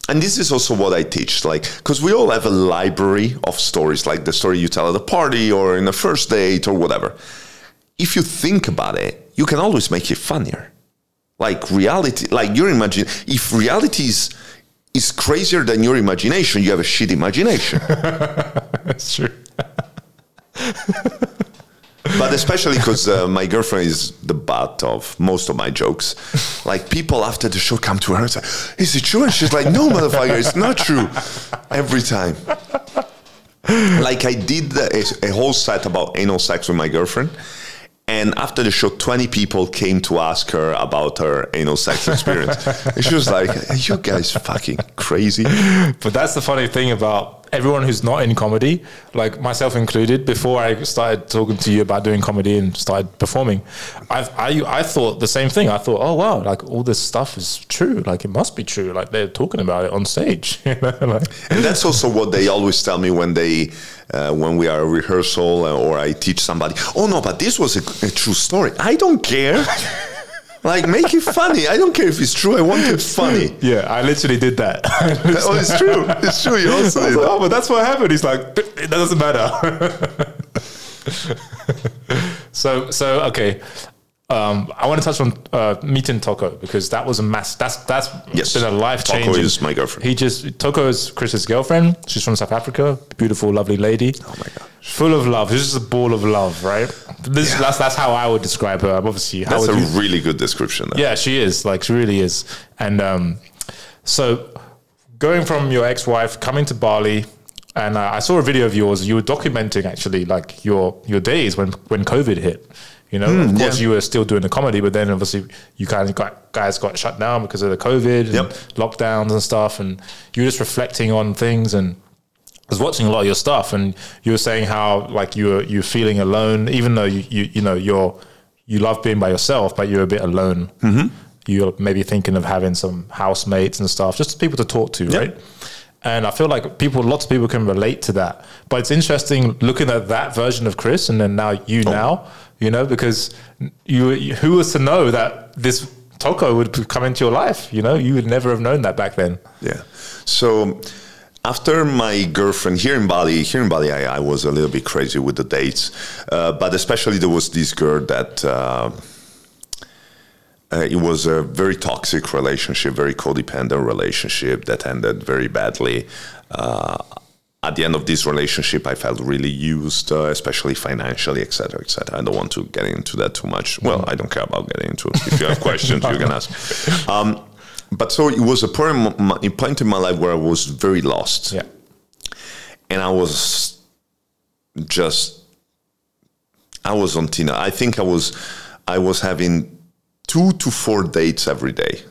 S2: and this is also what I teach, like, because we all have a library of stories, like the story you tell at a party or in a first date or whatever. If you think about it, you can always make it funnier like reality like your imagine if reality is is crazier than your imagination. You have a shit imagination.
S1: That's true.
S2: but especially because uh, my girlfriend is the butt of most of my jokes. Like people after the show come to her and say is it true? And she's like no motherfucker it's not true. Every time. Like i did a, a whole set about anal sex with my girlfriend and after the show 20 people came to ask her about her anal sex experience. And she was like you guys fucking crazy?
S1: But that's the funny thing about everyone who's not in comedy, like myself included. Before I started talking to you about doing comedy and started performing, I've, I I thought the same thing. I thought, oh wow, like all this stuff is true. Like it must be true. Like they're talking about it on stage. Like,
S2: And that's also what they always tell me when they, uh, when we are rehearsal or I teach somebody. Oh no, but this was a, a true story. I don't care. like make it funny. I don't care if it's true. I want it funny.
S1: yeah, I literally did that.
S2: oh, it's true. It's true. You also
S1: like,
S2: that.
S1: oh, but that's what happened. He's like, it doesn't matter. so, so okay. Um, I want to touch on uh, meeting Toko because that was a mass. That's that's
S2: Yes.
S1: been a life
S2: Toko
S1: changing.
S2: is my girlfriend.
S1: He just Toko is Chris's girlfriend. She's from South Africa. Beautiful, lovely lady.
S2: Oh my god.
S1: Full of love. She's just a ball of love, right? This, That's that's how I would describe her. I'm Obviously, how
S2: That's a
S1: you-
S2: really good description. Though.
S1: yeah, she is. Like she really is. And um, So, going from your ex-wife coming to Bali, and uh, I saw a video of yours. You were documenting actually like your your days when when COVID hit. You know, of course,
S2: yeah.
S1: you were still doing the comedy, but then obviously you kind of got guys got shut down because of the COVID and
S2: Yep.
S1: lockdowns and stuff, and you were just reflecting on things and. I was watching a lot of your stuff, and you were saying how like you were you're feeling alone, even though you you, you know you're you love being by yourself, but you're a bit alone. Mm-hmm. You're maybe thinking of having some housemates and stuff, just people to talk to, right? And I feel like people, lots of people can relate to that. But it's interesting looking at that version of Chris, and then now you now, you know, because you, who was to know that this Toko would come into your life? You know, you would never have known that back then.
S2: Yeah. So after my girlfriend here in Bali, here in Bali, I, I was a little bit crazy with the dates, uh, but especially there was this girl that. Uh, uh, it was a very toxic relationship, very codependent relationship that ended very badly. At the end of this relationship, I felt really used, uh, especially financially, etc., etc. I don't want to get into that too much. Well, I don't care about getting into. it. If you have questions, you can ask. Um, but so it was a point in my- a point in my life where I was very lost,
S1: Yeah.
S2: and I was just, I was on Tinder. I think I was, I was having two to four dates every day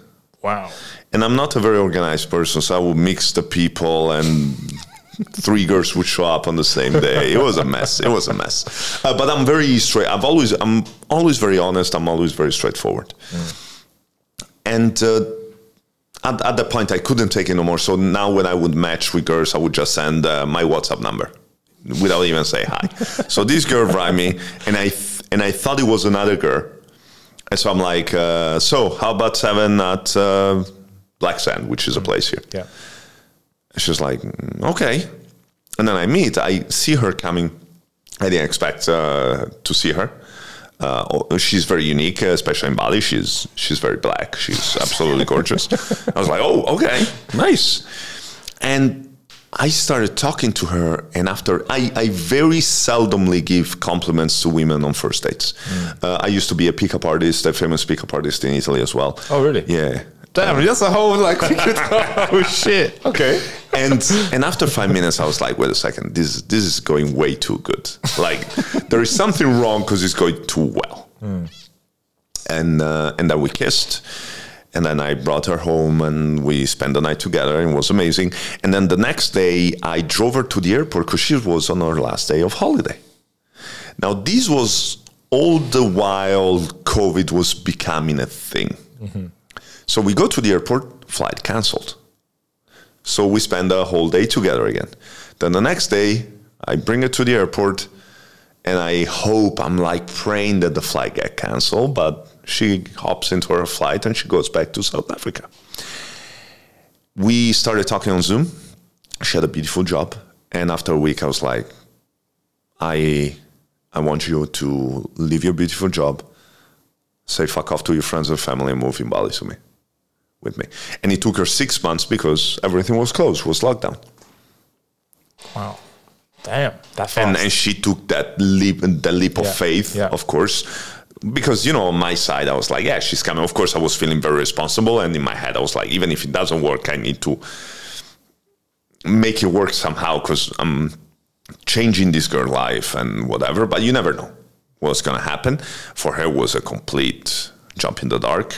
S1: Wow.
S2: and I'm not a very organized person, so I would mix the people, and three girls would show up on the same day. It was a mess. It was a mess. Uh, but I'm very straight. I've always, I'm always very honest. I'm always very straightforward. And uh, at, at that point, I couldn't take it no more. So now, when I would match with girls, I would just send uh, my WhatsApp number without even say hi. so this girl write me, and I th- and I thought it was another girl. And so I'm like, uh, so how about seven at uh, Black Sand, which is a place here?
S1: Yeah.
S2: She's like, "Mm, okay. And then I meet, I see her coming. I didn't expect uh, to see her. Uh, oh, she's very unique, uh, especially in Bali. She's she's very black. She's absolutely gorgeous. I was like, oh, okay, nice. And I started talking to her, and after I, I very seldomly give compliments to women on first dates. Uh, I used to be a pickup artist, a famous pickup artist in Italy as well.
S1: Oh, really?
S2: Yeah.
S1: Damn, that's a whole like. oh shit. Okay.
S2: and and after five minutes, I was like, wait a second, this this is going way too good. Like there is something wrong because it's going too well. And uh, and then we kissed, and then I brought her home, and we spent the night together, and it was amazing. And then the next day, I drove her to the airport because she was on her last day of holiday. Now this was all the while COVID was becoming a thing. So we go to the airport, flight cancelled. So we spend a whole day together again. Then the next day, I bring her to the airport, and I hope I'm like praying that the flight get canceled, but she hops into her flight and she goes back to South Africa. We started talking on Zoom. She had a beautiful job, and after a week, I was like, I, I want you to leave your beautiful job, say fuck off to your friends and family, and move in Bali to me with me. And it took her six months because everything was closed, was locked down.
S1: Wow. Damn. That fast.
S2: And, and she took that leap, that leap of
S1: Yeah,
S2: faith,
S1: yeah.
S2: of course. Because, you know, on my side, I was like, yeah, she's coming. Of course, I was feeling very responsible. And in my head, I was like, even if it doesn't work, I need to make it work somehow because I'm changing this girl life and whatever. But you never know what's going to happen. For her, it was a complete jump in the dark.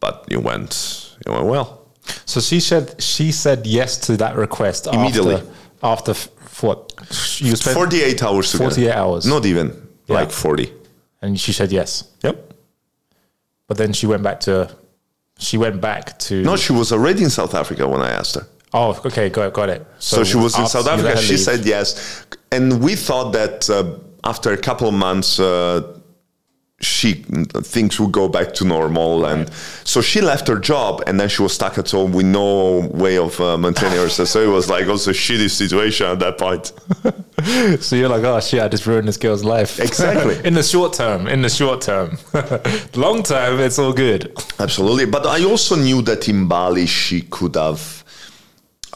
S2: But it went, it went well.
S1: So she said she said yes to that request
S2: Immediately.
S1: After, after f- what you spent
S2: 48 hours together.
S1: 48 hours.
S2: Not even,
S1: Yeah.
S2: like 40.
S1: and she said yes.
S2: Yep.
S1: But then she went back to she went back to
S2: No, she was already in South Africa when I asked her.
S1: Oh, okay, got got it.
S2: So, she was in South Africa. She
S1: leave-
S2: said yes, and we thought that uh, after a couple of months, uh, she things would go back to normal, and so she left her job, and then she was stuck at home with no way of uh, maintaining herself. So it was like also a shitty situation at that point.
S1: So you're like, oh shit, I just ruined this girl's life.
S2: Exactly.
S1: in the short term, in the short term. Long term, it's all good.
S2: Absolutely, but I also knew that in Bali she could have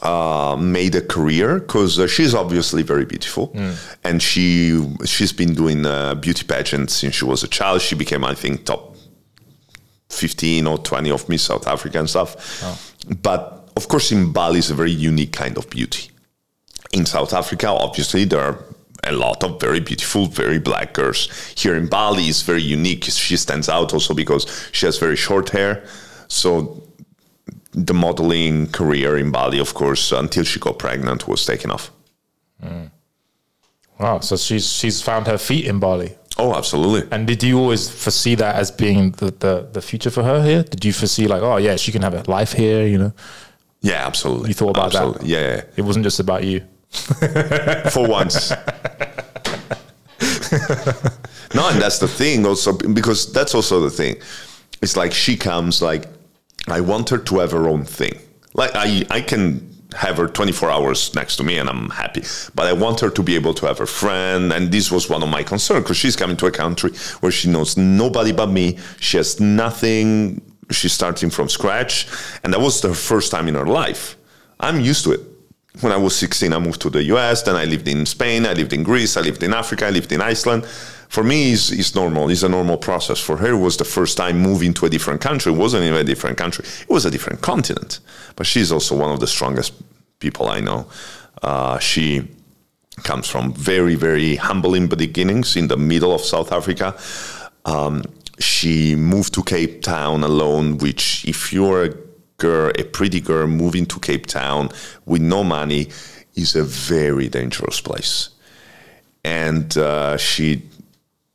S2: uh, made a career because uh, she's obviously very beautiful, and she she's been doing uh, beauty pageants since she was a child. She became, I think, top fifteen or twenty of Miss South Africa and stuff. But of course, in Bali is a very unique kind of beauty. In South Africa, obviously, there are a lot of very beautiful, very black girls. Here in Bali is very unique. She stands out also because she has very short hair. So the modeling career in Bali, of course, until she got pregnant, was taken off.
S1: Wow. So she's she's found her feet in Bali.
S2: Oh, absolutely.
S1: And did you always foresee that as being the, the, the future for her here? Did you foresee like, oh yeah, she can have a life here, you know?
S2: Yeah, absolutely.
S1: You thought about
S2: absolutely.
S1: that?
S2: Yeah, yeah.
S1: It wasn't just about you.
S2: for once. no, and that's the thing also because that's also the thing. It's like she comes like I want her to have her own thing. Like I I can have her 24 hours next to me and I'm happy. But I want her to be able to have her friend. And this was one of my concerns because she's coming to a country where she knows nobody but me. She has nothing. She's starting from scratch. And that was the first time in her life. I'm used to it. When I was 16, I moved to the US. Then I lived in Spain. I lived in Greece. I lived in Africa. I lived in Iceland. For me, it's, it's normal. It's a normal process. For her, it was the first time moving to a different country. It wasn't even a different country. It was a different continent. But she's also one of the strongest people I know. Uh, she comes from very, very humbling beginnings in the middle of South Africa. Um, she moved to Cape Town alone, which, if you're a girl, a pretty girl moving to Cape Town with no money, is a very dangerous place. And uh, she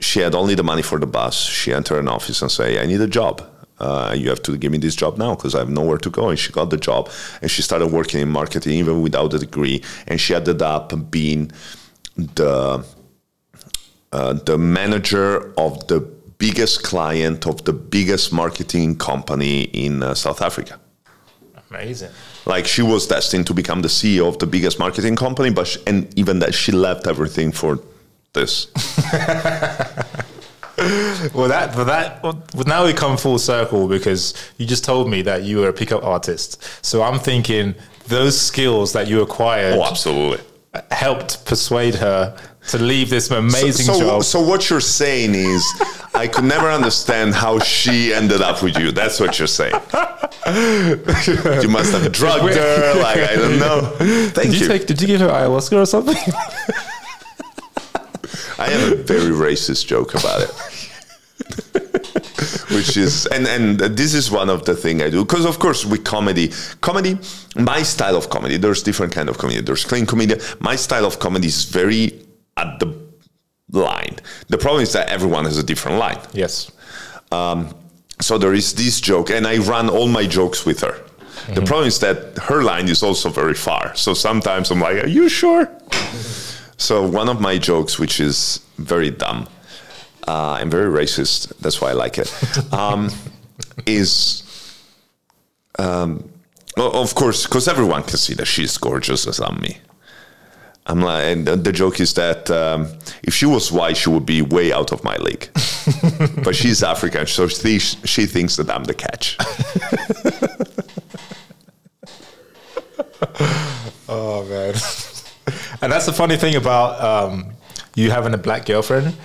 S2: she had only the money for the bus. She entered an office and say, "I need a job. Uh, you have to give me this job now because I have nowhere to go." And she got the job, and she started working in marketing even without a degree. And she ended up being the uh, the manager of the biggest client of the biggest marketing company in uh, South Africa.
S1: Amazing.
S2: Like she was destined to become the CEO of the biggest marketing company, but she, and even that she left everything for this.
S1: well, that, for that, well, now we come full circle because you just told me that you were a pickup artist. So I'm thinking those skills that you acquired
S2: Oh, absolutely.
S1: helped persuade her to leave this amazing
S2: so,
S1: job.
S2: So what you're saying is, I could never understand how she ended up with you. That's what you're saying. you must have drugged her. Like I don't know. Thank
S1: did you,
S2: you.
S1: take? Did you give her ayahuasca or something?
S2: I have a very racist joke about it. Which is and and this is one of the thing I do because of course with comedy, comedy, my style of comedy. There's different kind of comedy. There's clean comedy. My style of comedy is very at the line. The problem is that everyone has a different line.
S1: yes.
S2: So there is this joke, and I run all my jokes with her. The problem is that her line is also very far. So sometimes I'm like, "Are you sure?" so one of my jokes, which is very dumb uh, and very racist, that's why I like it, um, is. Um, well, of course, because everyone can see that she's gorgeous as I'm me. I'm like, and the joke is that um, if she was white, she would be way out of my league. but she's African, so she, she thinks that I'm the catch.
S1: Oh man. and that's the funny thing about um, you having a black girlfriend.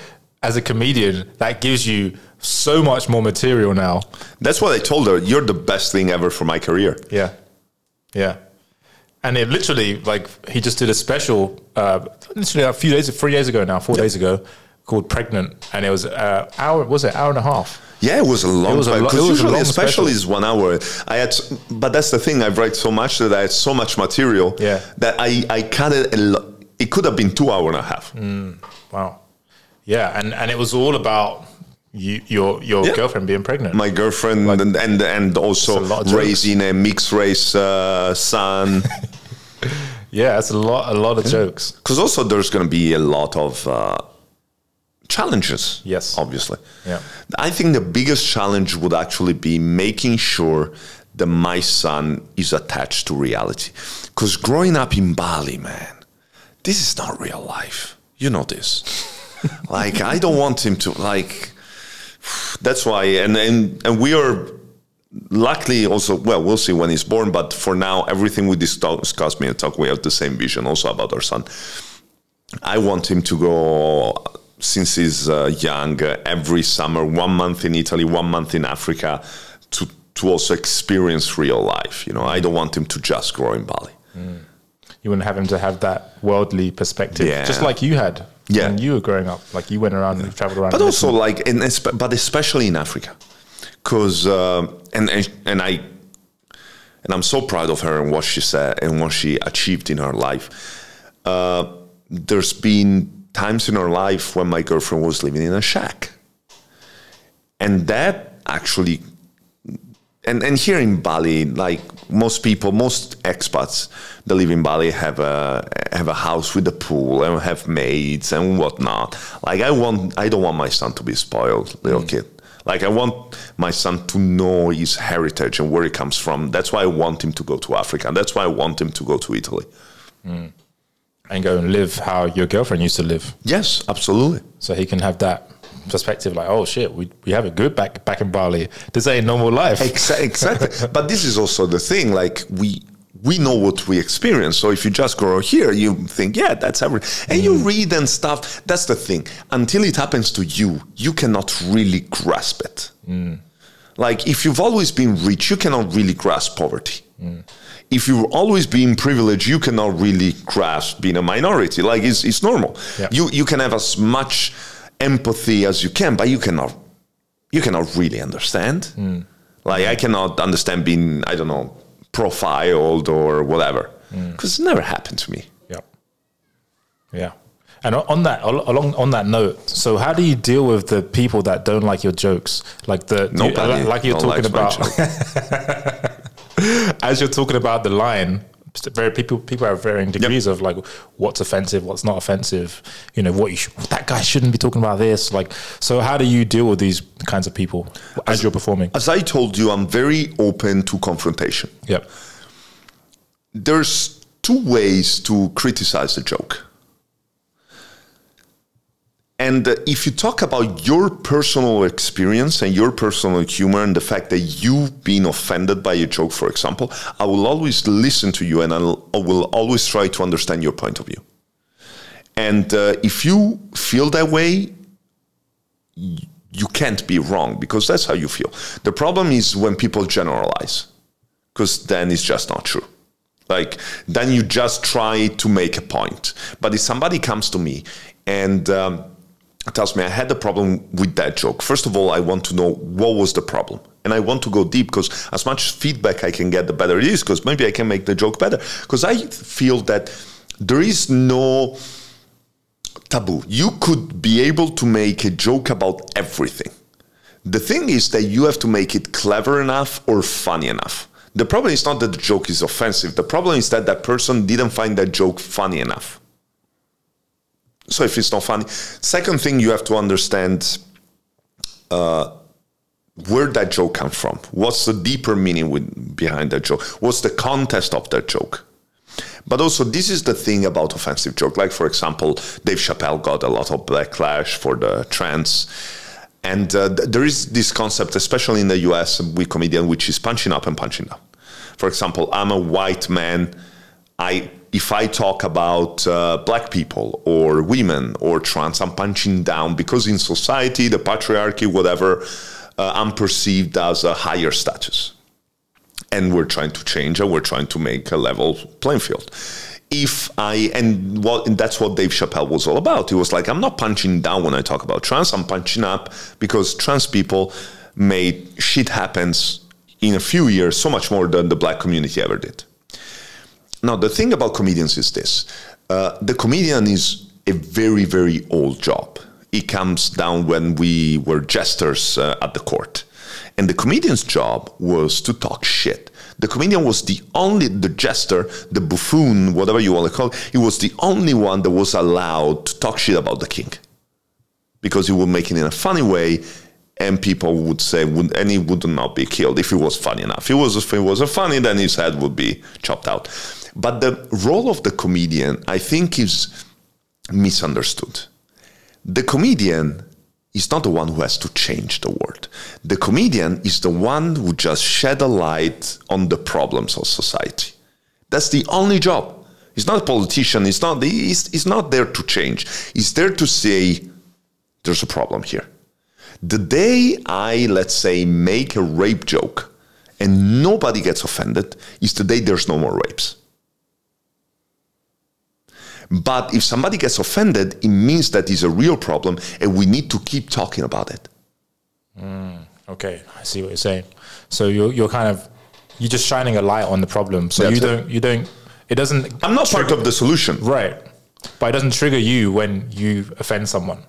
S1: As a comedian, that gives you so much more material now.
S2: That's what I told her. You're the best thing ever for my career.
S1: Yeah, yeah. And it literally, like, he just did a special, uh, literally a few days, three days ago now, four days ago, called "Pregnant," and it was uh, hour, was it hour and a half?
S2: Yeah, it was a long
S1: was a
S2: time.
S1: lo-
S2: Because
S1: it was a
S2: usually
S1: long
S2: a special is one hour. I had, but that's the thing. I've read so much that I had so much material
S1: Yeah.
S2: that I I cut it. It could have been two hour and a half.
S1: Wow. Yeah, and and it was all about you, your your
S2: Yeah.
S1: girlfriend being pregnant.
S2: My girlfriend and and and also
S1: a lot of jokes.
S2: raising a mixed race uh, son.
S1: yeah, that's a lot, a lot of jokes.
S2: Because also there's going to be a lot of uh, challenges.
S1: Yes.
S2: obviously.
S1: Yeah.
S2: I think the biggest challenge would actually be making sure that my son is attached to reality. Because growing up in Bali, man, this is not real life. You know this. like I don't want him to like. That's why, and and and we are luckily also well we'll see when he's born but for now everything we discuss me and talk we have the same vision also about our son i want him to go since he's uh, young uh, every summer one month in italy one month in africa to to also experience real life. You know, I don't want him to just grow in Bali.
S1: You wouldn't have him to have that worldly perspective,
S2: Yeah.
S1: just like you had
S2: Yeah.
S1: when you were growing up. Like you went around and traveled around.
S2: but also like in, but especially in Africa, because uh, and, and and I and I'm so proud of her and what she said and what she achieved in her life. Uh, there's been times in her life when my girlfriend was living in a shack, and that actually. And, and here in Bali, like most people, most expats that live in Bali have a have a house with a pool and have maids and whatnot. Like I want, I don't want my son to be spoiled little mm. kid. Like I want my son to know his heritage and where he comes from. That's why I want him to go to Africa. And that's why I want him to go to Italy. Mm.
S1: and go and live how your girlfriend used to live,
S2: Yes, absolutely.
S1: so he can have that perspective. Like, oh shit, we we have it good back back in Bali. This ain't normal life.
S2: Exa- exactly. but this is also the thing. Like we we know what we experience. So if you just grow here, you think, yeah, that's everything. And you mm. read and stuff. That's the thing. Until it happens to you, you cannot really grasp it. Mm. Like if you've always been rich, you cannot really grasp poverty. Mm. If you've always been privileged, you cannot really grasp being a minority. Like it's, it's normal.
S1: Yeah.
S2: You you can have as much empathy as you can, but you cannot you cannot really understand. Like I cannot understand being I don't know profiled or whatever mm. because it never happened to me.
S1: Yeah. Yeah. And on that, along on that note, so how do you deal with the people that don't like your jokes? Like the you- like you're talking about, as you're talking about the line. Very people people have varying degrees of like what's offensive, what's not offensive. You know what you sh- that guy shouldn't be talking about this. Like, so how do you deal with these kinds of people as you're performing?
S2: As I told you, I'm very open to confrontation.
S1: Yep.
S2: There's two ways to criticize a joke. And uh, if you talk about your personal experience and your personal humor and the fact that you've been offended by a joke, for example, I will always listen to you and I'll, I will always try to understand your point of view. And uh, if you feel that way, you can't be wrong because that's how you feel. The problem is when people generalize, because then it's just not true. Like then you just try to make a point. But if somebody comes to me and um, tells me I had a problem with that joke, first of all, I want to know what was the problem. And I want to go deep because as much feedback I can get, the better it is, because maybe I can make the joke better. Because I feel that there is no taboo. You could be able to make a joke about everything. The thing is that you have to make it clever enough or funny enough. The problem is not that the joke is offensive. The problem is that that person didn't find that joke funny enough. So if it's not funny, second thing you have to understand uh, where that joke comes from. What's the deeper meaning with, behind that joke? What's the context of that joke? But also, this is the thing about offensive joke. Like, for example, Dave Chappelle got a lot of backlash for the trans. And uh, th- there is this concept, especially in the US with comedian, which is punching up and punching down. For example, I'm a white man. I if I talk about uh, black people or women or trans, I'm punching down because in society, the patriarchy, whatever, uh, I'm perceived as a higher status and we're trying to change and we're trying to make a level playing field. If I and what and that's what Dave Chappelle was all about. He was like, I'm not punching down when I talk about trans. I'm punching up because trans people made shit happens in a few years so much more than the black community ever did. Now the thing about comedians is this: uh, the comedian is a very very old job. It comes down when we were jesters uh, at the court. And the comedian's job was to talk shit. The comedian was the only, the jester, the buffoon, whatever you want to call it, he was the only one that was allowed to talk shit about the king. Because he would make it in a funny way, and people would say, would, and he would not be killed if he was funny enough. If he was, if it wasn't funny, then his head would be chopped out. But the role of the comedian, I think, is misunderstood. The comedian is not the one who has to change the world. The comedian is the one who just shed a light on the problems of society. That's the only job. He's not a politician. He's not. He's, he's not there to change. He's there to say, "There's a problem here." The day I, let's say, make a rape joke, and nobody gets offended is the day there's no more rapes. But if somebody gets offended, it means that is a real problem and we need to keep talking about it.
S1: Mm, okay, I see what you're saying. So you're you're kind of you're just shining a light on the problem. So
S2: That's
S1: you don't you don't it doesn't
S2: I'm not part of the solution.
S1: right, but it doesn't trigger you when you offend someone.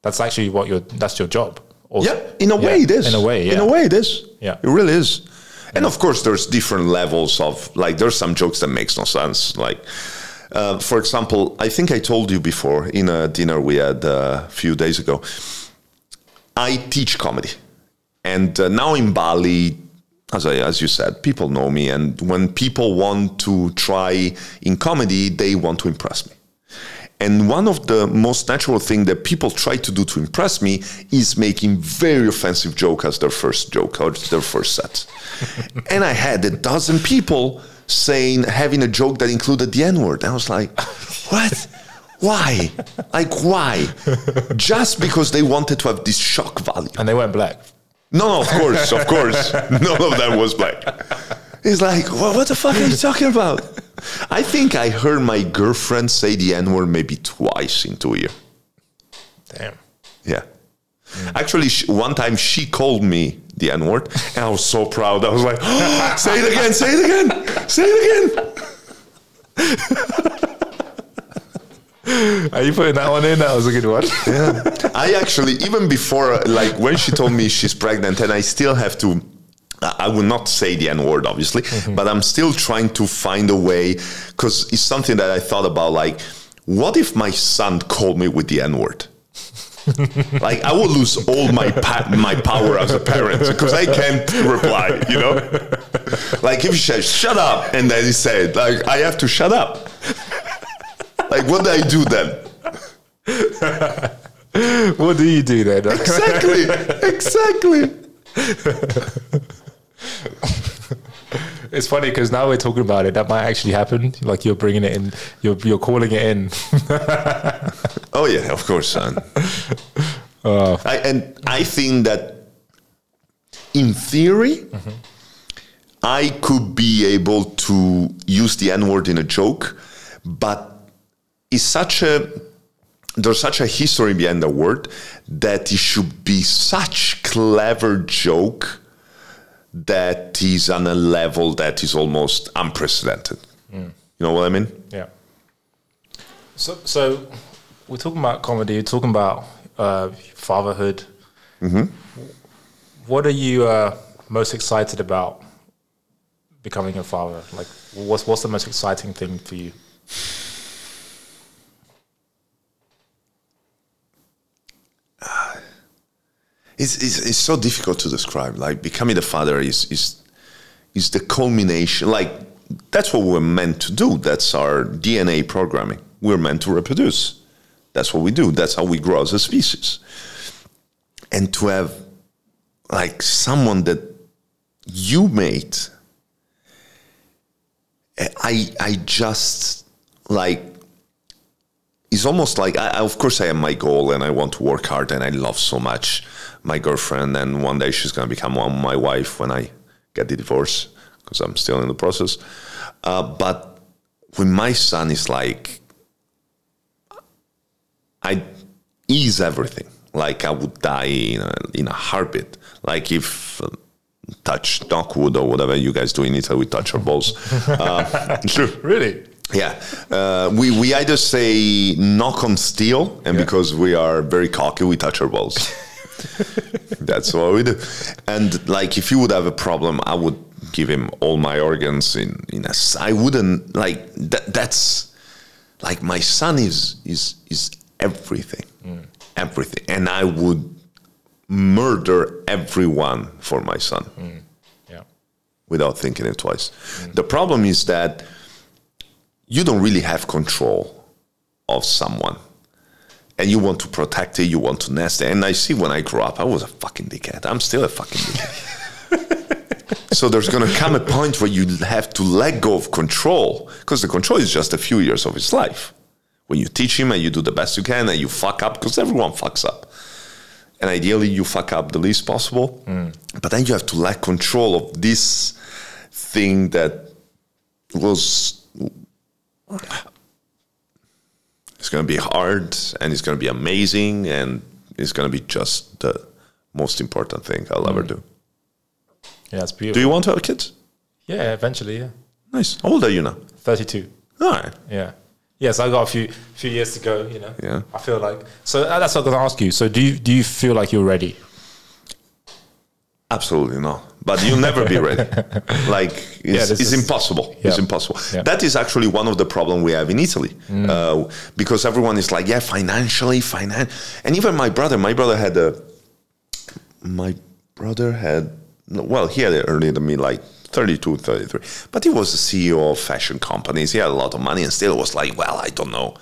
S1: That's actually what your that's your job.
S2: Yeah, in a way
S1: Yeah,
S2: it is.
S1: In a way, yeah.
S2: In a way it is.
S1: Yeah.
S2: It really is. And of course, there's different levels of like. There's some jokes that makes no sense. Like, uh, for example, I think I told you before in a dinner we had uh, a few days ago. I teach comedy, and uh, now in Bali, as I as you said, people know me, and when people want to try in comedy, they want to impress me. And one of the most natural thing that people try to do to impress me is making very offensive joke as their first joke or their first set. and I had a dozen people saying having a joke that included the N word. I was like, what? Why? Like why? Just because they wanted to have this shock value.
S1: And they weren't black.
S2: No, no, of course, of course. None of that was black. He's like, what, what the fuck are you talking about? I think I heard my girlfriend say the N word maybe twice in two years.
S1: Damn.
S2: Yeah. Mm. Actually, she, one time she called me the N word, and I was so proud. I was like, say it again, say it again, say it again.
S1: Are you putting that one in? That was a good one. yeah.
S2: I actually, even before, like when she told me she's pregnant, and I still have to, I will not say the N word, obviously, mm-hmm. but I'm still trying to find a way because it's something that I thought about. Like, what if my son called me with the N word? like I would lose all my pa- my power as a parent because I can't reply, you know. Like if he says "shut up" and then he said, like I have to shut up. like what do I do then?
S1: what do you do then?
S2: Exactly, exactly.
S1: It's funny because now we're talking about it. That might actually happen. Like you're bringing it in. You're you're calling it in.
S2: Oh yeah, of course, son. Oh. I, and I think that in theory, mm-hmm. I could be able to use the N word in a joke, but it's such a there's such a history behind the word that it should be such clever joke that is on a level that is almost unprecedented. You know what I mean?
S1: Yeah. So, so we're talking about comedy. We're talking about uh, fatherhood. What are you uh, most excited about becoming a father? Like, what's what's the most exciting thing for you?
S2: It's, it's, it's so difficult to describe. Like becoming a father is is is the culmination. Like that's what we're meant to do. That's our DNA programming. We're meant to reproduce. That's what we do. That's how we grow as a species. And to have like someone that you made, I I just like it's almost like I, of course I have my goal and I want to work hard and I love so much my girlfriend and one day she's gonna become one my wife when I get the divorce because I'm still in the process. Uh, but with my son, it's like I ease everything. Like I would die in a, in a heartbeat. Like if uh, touch knockwood or whatever you guys do in Italy, we touch our balls. Uh.
S1: Really?
S2: Yeah, uh, we we either say knock on steel, and because we are very cocky, we touch our balls. That's what we do. And like, if you would have a problem, I would give him all my organs in in a. I wouldn't like that. That's like my son is is is everything, mm. everything, and I would murder everyone for my son mm.
S1: Yeah.
S2: without thinking it twice. Mm. The problem is that you don't really have control of someone. And you want to protect it, you want to nest it. And I see when I grew up, I was a fucking dickhead. I'm still a fucking dickhead. so there's going to come a point where you have to let go of control because the control is just a few years of his life. When you teach him and you do the best you can and you fuck up, because everyone fucks up. and ideally you fuck up the least possible. Mm. But then you have to let control of this thing that was. It's going to be hard and it's going to be amazing and it's going to be just the most important thing I'll ever do.
S1: Yeah, it's beautiful.
S2: Do you want to have kids?
S1: yeah, eventually, yeah.
S2: Nice. How old are you now?
S1: 32.
S2: All right.
S1: Yeah. Yes, I got a few few years to go. You know.
S2: Yeah.
S1: I feel like so. uh, That's what I'm going to ask you. So, do you do you feel like you're ready?
S2: Absolutely not. But you'll never be ready. Like it's,
S1: this
S2: it's
S1: is-
S2: impossible. It's impossible.
S1: Yeah.
S2: That is actually one of the problem we have in Italy, uh, because everyone is like, yeah, financially, finan. And even my brother, my brother had a, my brother had, well, he had it earlier than me, like 32, 33. But he was the CEO of fashion companies. He had a lot of money and still was like, well, I don't know.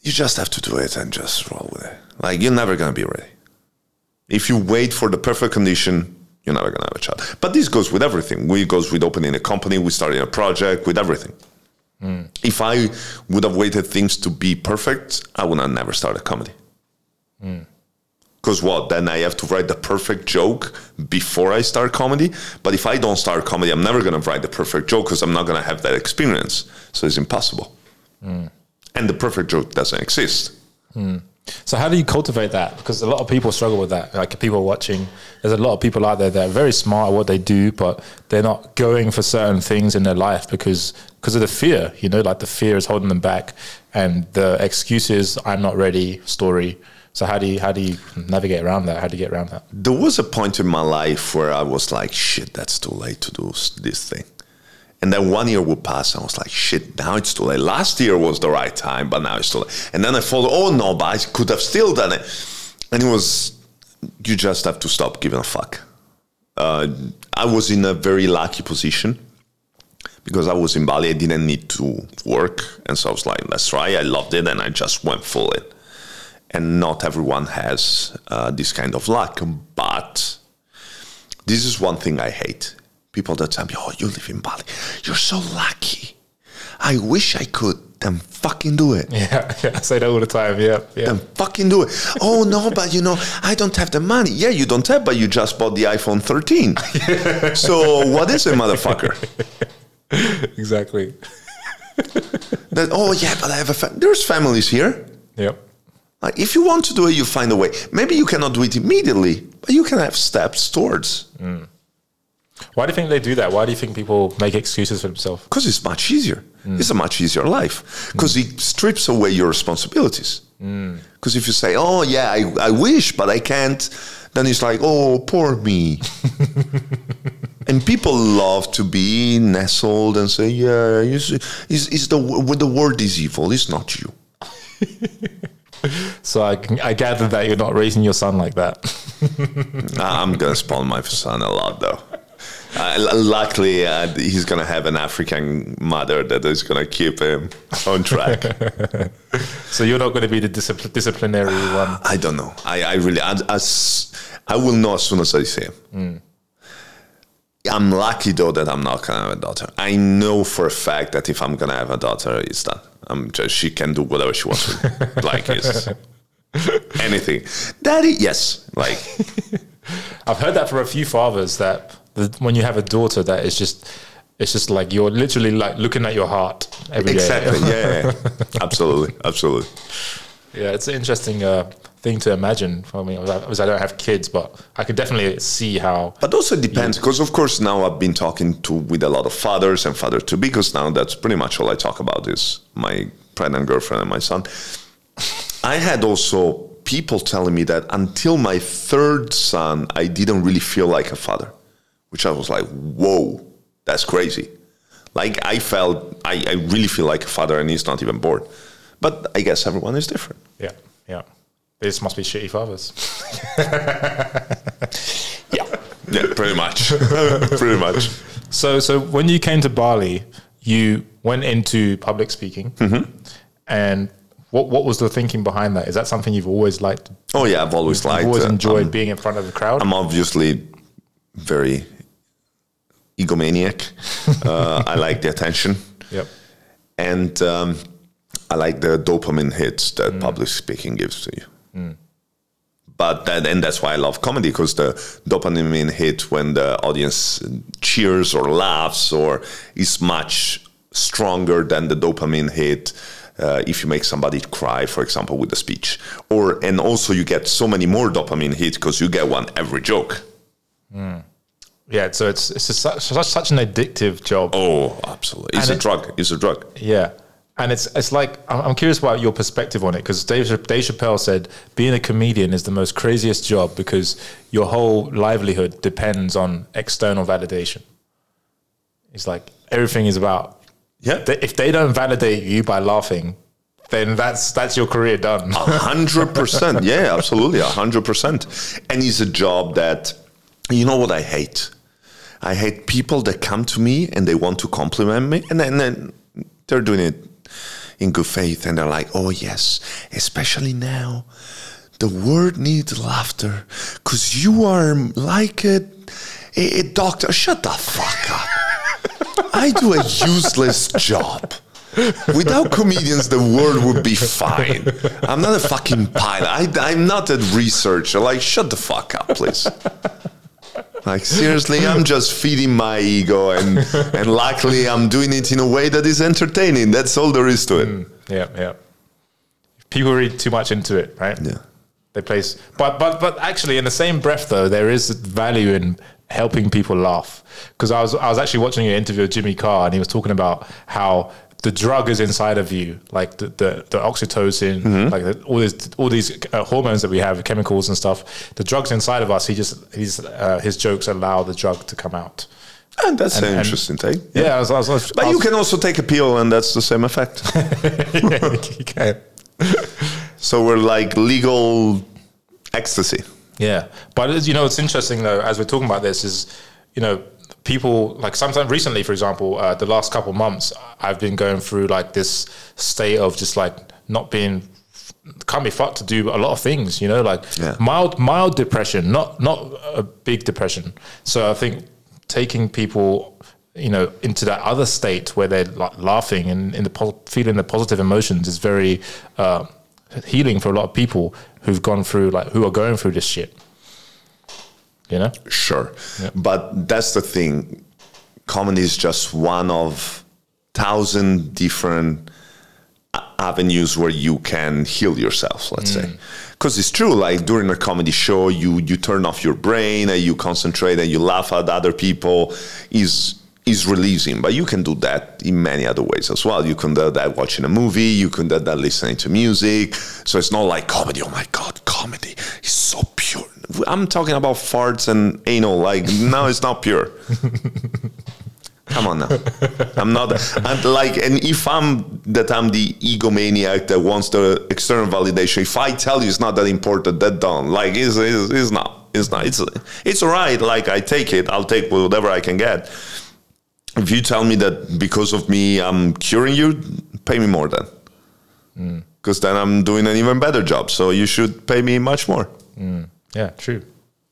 S2: You just have to do it and just roll with it. Like you're never gonna be ready. If you wait for the perfect condition, you're never gonna have a child. But this goes with everything. We goes with opening a company, with starting a project, with everything. Hmm. If I would have waited things to be perfect, I would have never started comedy. Hmm. Because what? Then I have to write the perfect joke before I start comedy. But if I don't start comedy, I'm never gonna write the perfect joke because I'm not gonna have that experience. So it's impossible. Hmm. And the perfect joke doesn't exist.
S1: So, how do you cultivate that? Because a lot of people struggle with that. Like people watching, there's a lot of people out there that are very smart at what they do, but they're not going for certain things in their life because because of the fear. You know, like the fear is holding them back, and the excuses "I'm not ready" story. So, how do you how do you navigate around that? How do you get around that?
S2: there was a point in my life where I was like, shit, that's too late to do this thing. And then one year would pass, and I was like, shit, now it's too late. Last year was the right time, but now it's too late. And then I thought, oh no, but I could have still done it. And it was, you just have to stop giving a fuck. Uh, I was in a very lucky position because I was in Bali. I didn't need to work. And so I was like, let's try. I loved it, and I just went full in and not everyone has uh, this kind of luck. But this is one thing I hate. People that tell me, "Oh, you live in Bali. You're so lucky. I wish I could." Then fucking do it.
S1: Yeah, I say that all the time. Yeah, yeah.
S2: Then fucking do it. Oh no, but you know, I don't have the money. Yeah, you don't have, but you just bought the iPhone 13. so what is it, motherfucker?
S1: exactly.
S2: That oh yeah, but I have a fa- there's families here.
S1: Yep.
S2: Like, if you want to do it, you find a way. Maybe you cannot do it immediately, but you can have steps towards. Mm.
S1: Why do you think they do that? Why do you think people make excuses for themselves?
S2: Because it's much easier. Mm. It's a much easier life. Mm. Because it strips away your responsibilities. Mm. Because if you say, "Oh yeah, I, I wish, but I can't," then it's like, "Oh, poor me." and people love to be nestled and say, "Yeah, it's, it's the w- the word is evil. It's not you."
S1: So I, I gather that you're not raising your son like that.
S2: I'm gonna spoil my son a lot, though. Uh, luckily, uh, he's gonna have an African mother that is gonna keep him on track.
S1: so you're not going to be the discipl- disciplinary one.
S2: I don't know. I, I really, I, as, I will know as soon as I see him. I'm lucky though that I'm not gonna have a daughter. I know for a fact that if I'm gonna have a daughter, it's done. I'm just she can do whatever she wants with like it's anything. Daddy, yes. Like
S1: I've heard that from a few fathers that when you have a daughter, that it's just it's just like you're literally like looking at your heart every day.
S2: exactly. Yeah, absolutely, absolutely.
S1: Yeah, it's an interesting uh, thing to imagine. for me because I don't have kids, but I could definitely see how.
S2: But also it depends because of course now I've been talking to with a lot of fathers and father to be because now that's pretty much all I talk about is my pregnant girlfriend and my son. I had also people telling me that until my third son, I didn't really feel like a father, which I was like, whoa, that's crazy. Like I felt, I, I really feel like a father and he's not even born. But I guess everyone is different.
S1: Yeah, yeah. This must be shitty fathers.
S2: Yeah, yeah, pretty much, pretty much.
S1: So, so when you came to Bali, you went into public speaking,
S2: Mm-hmm.
S1: and what what was the thinking behind that? Is that something you've always liked?
S2: Oh yeah, I've always liked.
S1: You've always
S2: uh,
S1: enjoyed
S2: um,
S1: being in front of a crowd.
S2: I'm obviously very egomaniac. uh, I like the attention,
S1: yep.
S2: and um, I like the dopamine hits that public speaking gives to you. but that, and that's why I love comedy because the dopamine hit when the audience cheers or laughs or is much stronger than the dopamine hit uh, if you make somebody cry, for example, with a speech. Or and also you get so many more dopamine hits because you get one every joke.
S1: Yeah, so it's it's such, such an addictive job.
S2: Oh, absolutely! It's
S1: And
S2: a
S1: it-
S2: drug. It's a drug.
S1: Yeah. And it's it's like I'm curious about your perspective on it because Dave Dave Chappelle said being a comedian is the most craziest job because your whole livelihood depends on external validation. It's like everything is about
S2: Yeah.
S1: th- if they don't validate you by laughing, then that's that's your career done.
S2: A hundred percent. Yeah, absolutely. A hundred percent. And it's a job that, you know what I hate? I hate people that come to me and they want to compliment me and then, then they're doing it in good faith and they're like, oh, yes, especially now. The world needs laughter because you are like a, a doctor. Shut the fuck up. I do a useless job. Without comedians, the world would be fine. I'm not a fucking pilot. I, I'm not a researcher. Like, shut the fuck up, please. Like, seriously, I'm just feeding my ego, and, and luckily, I'm doing it in a way that is entertaining. That's all there is to it.
S1: Mm, yeah, yeah. People read too much into it, right?
S2: Yeah.
S1: They place, but but but actually, in the same breath, though, there is value in helping people laugh. Because I was I was actually watching an interview with Jimmy Carr, and he was talking about how the drug is inside of you, like the the, the oxytocin, like the, all these all these uh, hormones that we have, chemicals and stuff. The drugs inside of us. He just his uh, his jokes allow the drug to come out.
S2: And that's an
S1: and-
S2: interesting thing.
S1: Yeah, I was, I was, I was,
S2: But you can also take a pill, and that's the same effect.
S1: yeah, you can.
S2: so we're like legal ecstasy.
S1: Yeah, but you know, it's interesting though. As we're talking about this, is you know, people like sometimes recently, for example, uh, the last couple months, I've been going through like this state of just like not being can't be fucked to do a lot of things. You know, like
S2: Yeah.
S1: mild mild depression, not not a big depression. So I think taking people. You know, into that other state where they're like laughing and in the po- feeling the positive emotions is very uh, healing for a lot of people who've gone through like who are going through this shit. You know?
S2: Sure. But that's the thing. Comedy is just one of thousand different uh, avenues where you can heal yourself, let's say. Mm. Because it's true, like during a comedy show, you you turn off your brain and you concentrate and you laugh at other people is is releasing. But you can do that in many other ways as well. You can do that watching a movie, you can do that listening to music. So it's not like comedy, oh my god, comedy is so pure. I'm talking about farts and anal, like now it's not pure. Come on now. I'm not I'm like and if I'm that I'm the egomaniac that wants the external validation, if I tell you it's not that important, that don't. Like it's, it's, it's not. It's not. It's it's all right. Like I take it, I'll take whatever I can get. If you tell me that because of me I'm curing you, pay me more then. Mm. Because then I'm doing an even better job. So you should pay me much more. Mm.
S1: Yeah, true.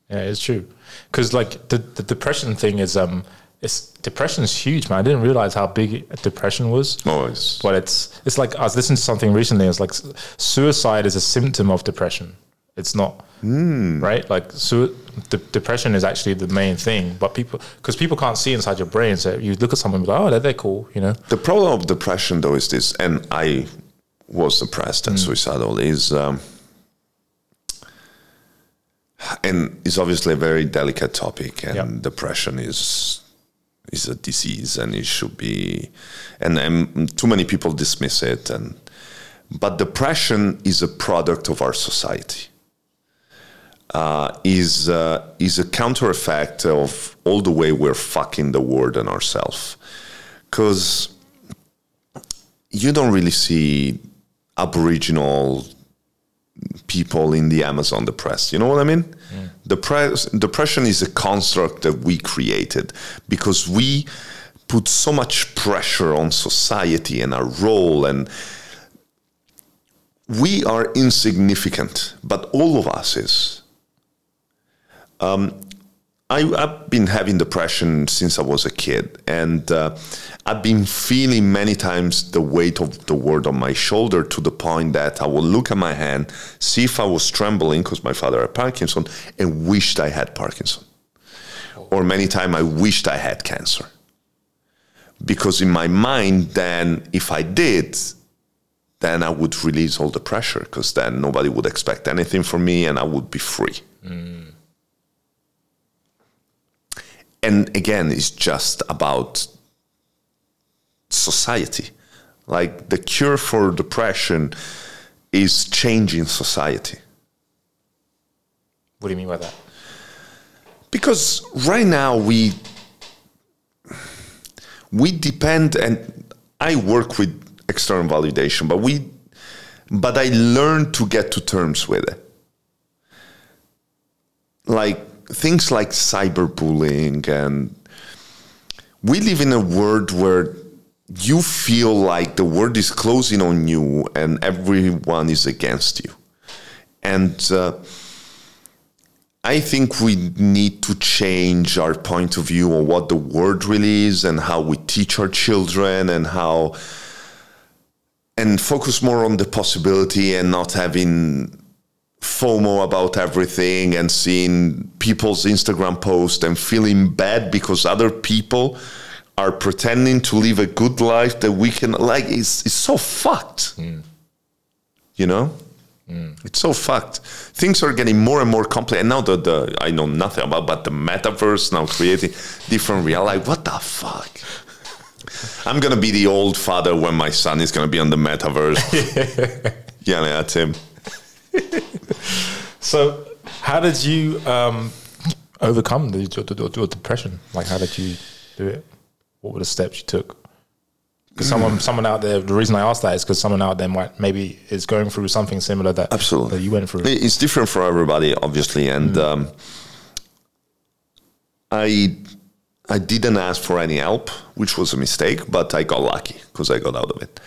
S1: Yeah, it's true. Because like the, the depression thing is um it's depression is huge, man. I didn't realize how big depression was.
S2: Oh, it's,
S1: But it's it's like I was listening to something recently. It's like suicide is a symptom of depression. It's not right. Like su- de- depression is actually the main thing. But people because people can't see inside your brain, so you look at someone and be like, oh, they're, they're cool, you know.
S2: The problem of depression, though, is this, and I was depressed and suicidal, is, um, and it's obviously a very delicate topic, and
S1: Yeah.
S2: depression is is a disease, and it should be, and, and too many people dismiss it, and but depression is a product of our society. Uh, is uh, is a counter effect of all the way we're fucking the world and ourselves, because you don't really see Aboriginal people in the Amazon depressed. You know what I mean? Depress- depression is a construct that we created because we put so much pressure on society and our role and we are insignificant, but all of us is. Um, I, have been having depression since I was a kid, and uh, I've been feeling many times the weight of the world on my shoulder to the point that I would look at my hand, see if I was trembling because my father had Parkinson, and wished I had Parkinson. Or many times I wished I had cancer. Because in my mind, then if I did, then I would release all the pressure because then nobody would expect anything from me and I would be free. Mm. And again, it's just about society. Like the cure for depression is changing society.
S1: What do you mean by that?
S2: Because right now we we depend and I work with external validation, but we but I learned to get to terms with it. Like things like cyberbullying and we live in a world where you feel like the world is closing on you and everyone is against you. And uh, I think we need to change our point of view on what the world really is and how we teach our children and how and focus more on the possibility and not having FOMO about everything and seeing people's Instagram posts and feeling bad because other people are pretending to live a good life that we can like it's, it's so fucked. Mm. you know? Mm. it's so fucked. Things are getting more and more complex and now the, the i know nothing about but the metaverse now creating different reality what the fuck? I'm gonna be the old father when my son is gonna be on the metaverse. Yeah that's him
S1: so how did you um, overcome the, the depression like how did you do it what were the steps you took? Because someone, someone out there. The reason I asked that is because someone out there might maybe is going through something similar that
S2: absolutely
S1: that you went through.
S2: It's different for everybody, obviously, and mm. um, I I didn't ask for any help, which was a mistake, but I got lucky because I got out of it.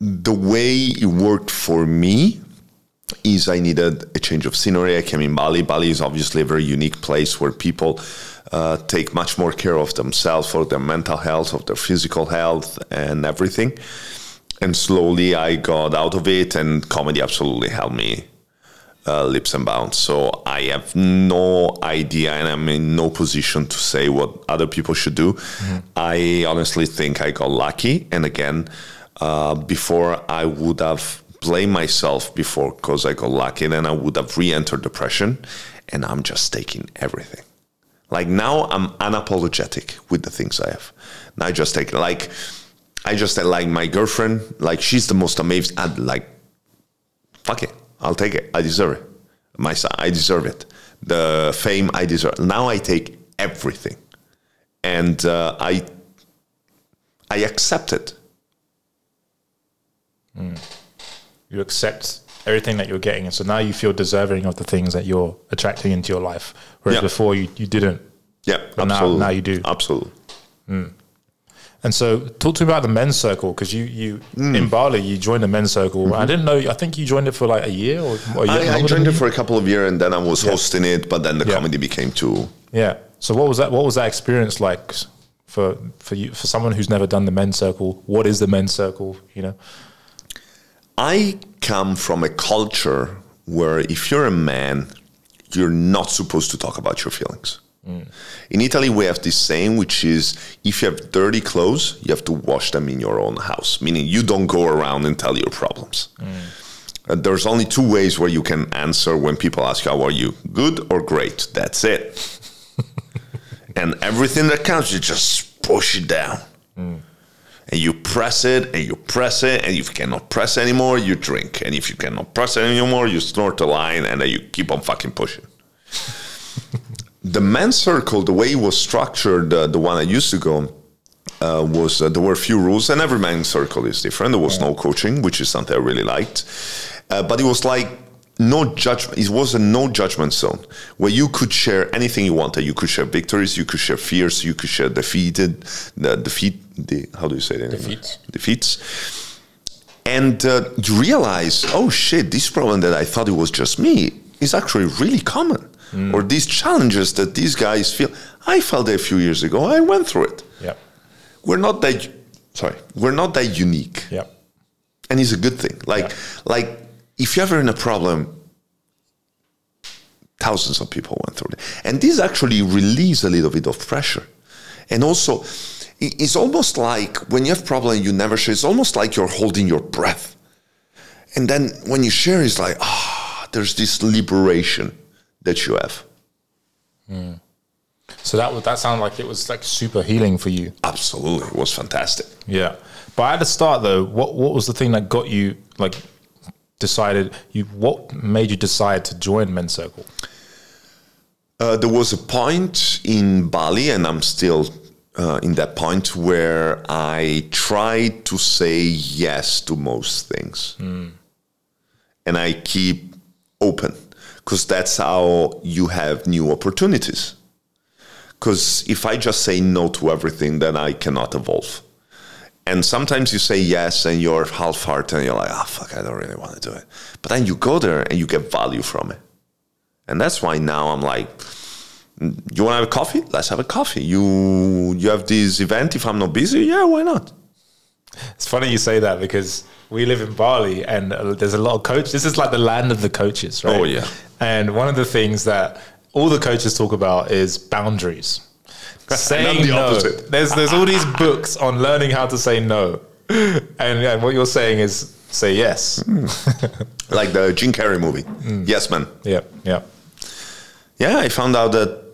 S2: The way it worked for me is I needed a change of scenery. I came in Bali. Bali is obviously a very unique place where people uh, take much more care of themselves for their mental health, of their physical health, and everything. And slowly I got out of it, and comedy absolutely helped me uh, leaps and bounds. So I have no idea, and I'm in no position to say what other people should do. Mm-hmm. I honestly think I got lucky. And again, uh, before I would have blamed myself before because I got lucky, then I would have re-entered depression, and I'm just taking everything. Like now, I'm unapologetic with the things I have. Now I just take like I just like my girlfriend. Like she's the most amazing. I'd like fuck it, I'll take it. I deserve it. My son, I deserve it. The fame I deserve. Now I take everything, and uh, I I accept it.
S1: Mm you accept everything that you're getting, and so now you feel deserving of the things that you're attracting into your life, whereas yeah. before you, you didn't.
S2: Yeah,
S1: but absolutely. Now, now you do.
S2: Absolutely.
S1: Mm. And so, talk to me about the men's circle because you, you mm. in Bali, you joined the men's circle. Mm-hmm. I didn't know. I think you joined it for like a year or.
S2: or a year I, I, joined it for a couple of years, and then I was yeah. hosting it. But then the yeah. comedy became too.
S1: Yeah. So what was that? What was that experience like for for you for someone who's never done the men's circle? What is the men's circle? You know.
S2: I come from a culture where if you're a man, you're not supposed to talk about your feelings. Mm. In Italy, we have this saying, which is if you have dirty clothes, you have to wash them in your own house, meaning you don't go around and tell your problems. Mm. Uh, there's only two ways where you can answer when people ask How are you? Good or great? That's it. and everything that counts, you just push it down. Mm and you press it and you press it and if you cannot press anymore you drink. And if you cannot press it anymore you snort a line and then you keep on fucking pushing. The men's circle the way it was structured uh, the one i used to go uh, was uh, there were a few rules and every men's circle is different. There was yeah. no coaching which is something i really liked. Uh, but it was like no judgment. It was a no judgment zone where you could share anything you wanted. You could share victories, you could share fears, you could share defeated, the defeat. The how do you say it?
S1: Defeats.
S2: Defeats. And uh, you realize, oh shit, this problem that I thought it was just me is actually really common. or these challenges that these guys feel. I felt it a few years ago. I went through it.
S1: Yeah.
S2: We're not that sorry. We're not that unique,
S1: Yeah.
S2: and it's a good thing. Like like if you're ever in a problem, thousands of people went through it, and this actually release a little bit of pressure, and also. It's almost like when you have problem you never share. It's almost like you're holding your breath, and then when you share, it's like ah, there's this liberation that you have.
S1: So that would that sounded like it was like super healing for you.
S2: Absolutely, it was fantastic.
S1: Yeah. But at the start though, what what was the thing that got you like decided you what made you decide to join Men's Circle?
S2: Uh, there was a point in Bali, and I'm still uh, in that point where I tried to say yes to most things, and I keep open because that's how you have new opportunities. Because if I just say no to everything, then I cannot evolve. And sometimes you say yes and you're half hearted and you're like, oh, fuck, I don't really want to do it. But then you go there and you get value from it. And that's why now I'm like, you want to have a coffee? Let's have a coffee. You you have this event. If I'm not busy, yeah, why not?
S1: It's funny you say that because we live in Bali and uh, there's a lot of coaches. This is like the land of the coaches, right?
S2: Oh, yeah.
S1: And one of the things that all the coaches talk about is boundaries. Saying
S2: the
S1: no.
S2: opposite.
S1: There's there's all these books on learning how to say no, and, and what you're saying is say yes.
S2: Like the Jim Carrey movie. Yes, man.
S1: Yeah, yeah,
S2: Yeah, I found out that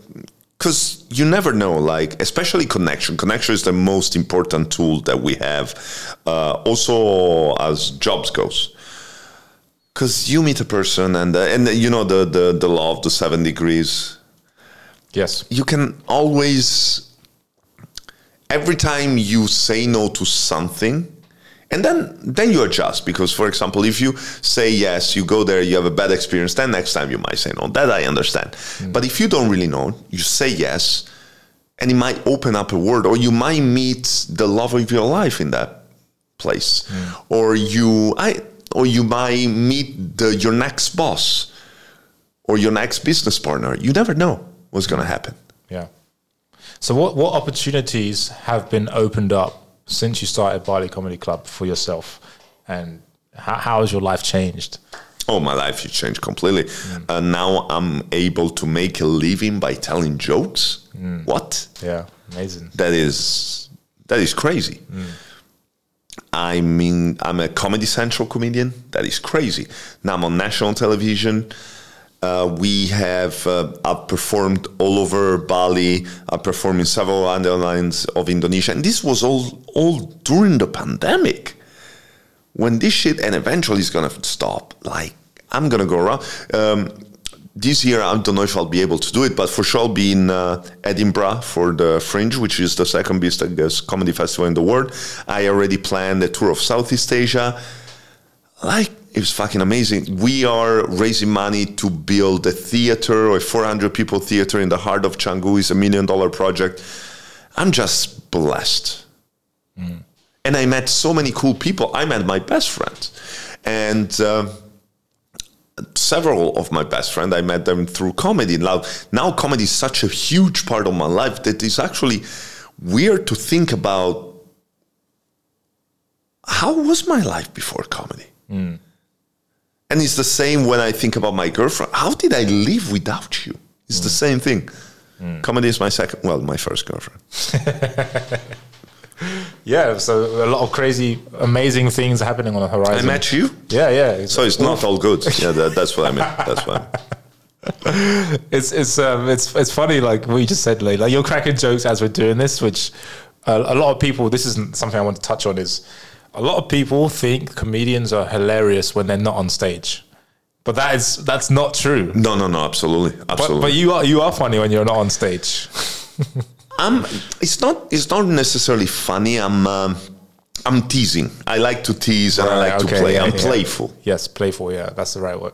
S2: because you never know, like especially connection. Connection is the most important tool that we have. Uh, also, as jobs goes, because you meet a person and uh, and you know the the the law of the seven degrees.
S1: Yes,
S2: you can always every time you say no to something and then then you adjust because for example if you say yes you go there you have a bad experience then next time you might say no. That i understand. Mm. But if you don't really know you say yes and it might open up a world or you might meet the love of your life in that place. Mm. Or you i or you might meet the, your next boss or your next business partner. You never know what's going to happen
S1: yeah. So what what opportunities have been opened up since you started Bali Comedy Club for yourself, and how, how has your life changed?
S2: Oh, my life has changed completely. Uh, now I'm able to make a living by telling jokes. What?
S1: Yeah, amazing.
S2: That is that is crazy. I mean, I'm a Comedy Central comedian. That is crazy. Now I'm on national television. Uh, we have uh, performed all over Bali. I performed in several lines of Indonesia, and this was all all during the pandemic. When this shit and eventually it's gonna stop. Like I'm gonna go around. Um, this year I don't know if I'll be able to do it, but for sure I'll be in uh, Edinburgh for the Fringe, which is the second biggest comedy festival in the world. I already planned a tour of Southeast Asia. Like it was fucking amazing. We are raising money to build a theater, a 400 people theater in the heart of Canggu. It's a million dollar project. I'm just blessed. And I met so many cool people. I met my best friend. And uh, several of my best friends, I met them through comedy. Now, now comedy is such a huge part of my life that it's actually weird to think about how was my life before comedy? And it's the same when I think about my girlfriend. How did I live without you? It's the same thing. Comedy is my second, well, my first girlfriend.
S1: Yeah, so a lot of crazy, amazing things happening on the horizon.
S2: I met you,
S1: Yeah, yeah.
S2: so it's not all good. Yeah, that, that's what I mean. That's what. I mean.
S1: it's it's um, it's it's funny like what you just said like, like you're cracking jokes as we're doing this which a, a lot of people this isn't something i want to touch on is a lot of people think comedians are hilarious when they're not on stage but that is that's not true
S2: No, no, no, absolutely, absolutely.
S1: but you are you are funny when you're not on stage
S2: I'm. It's not. It's not necessarily funny. I'm. Um, I'm teasing. I like to tease and I
S1: Right,
S2: like to
S1: okay,
S2: play.
S1: yeah,
S2: I'm
S1: yeah.
S2: playful.
S1: yes playful yeah that's the right word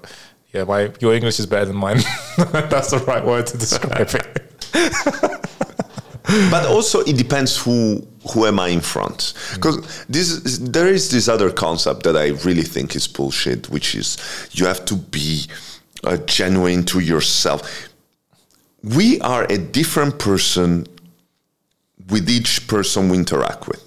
S1: yeah my your english is better than mine that's the right word to describe it
S2: but also it depends who who am I in front because this there is this other concept that I really think is bullshit, which is you have to be uh, genuine to yourself. we are a different person with each person we interact with.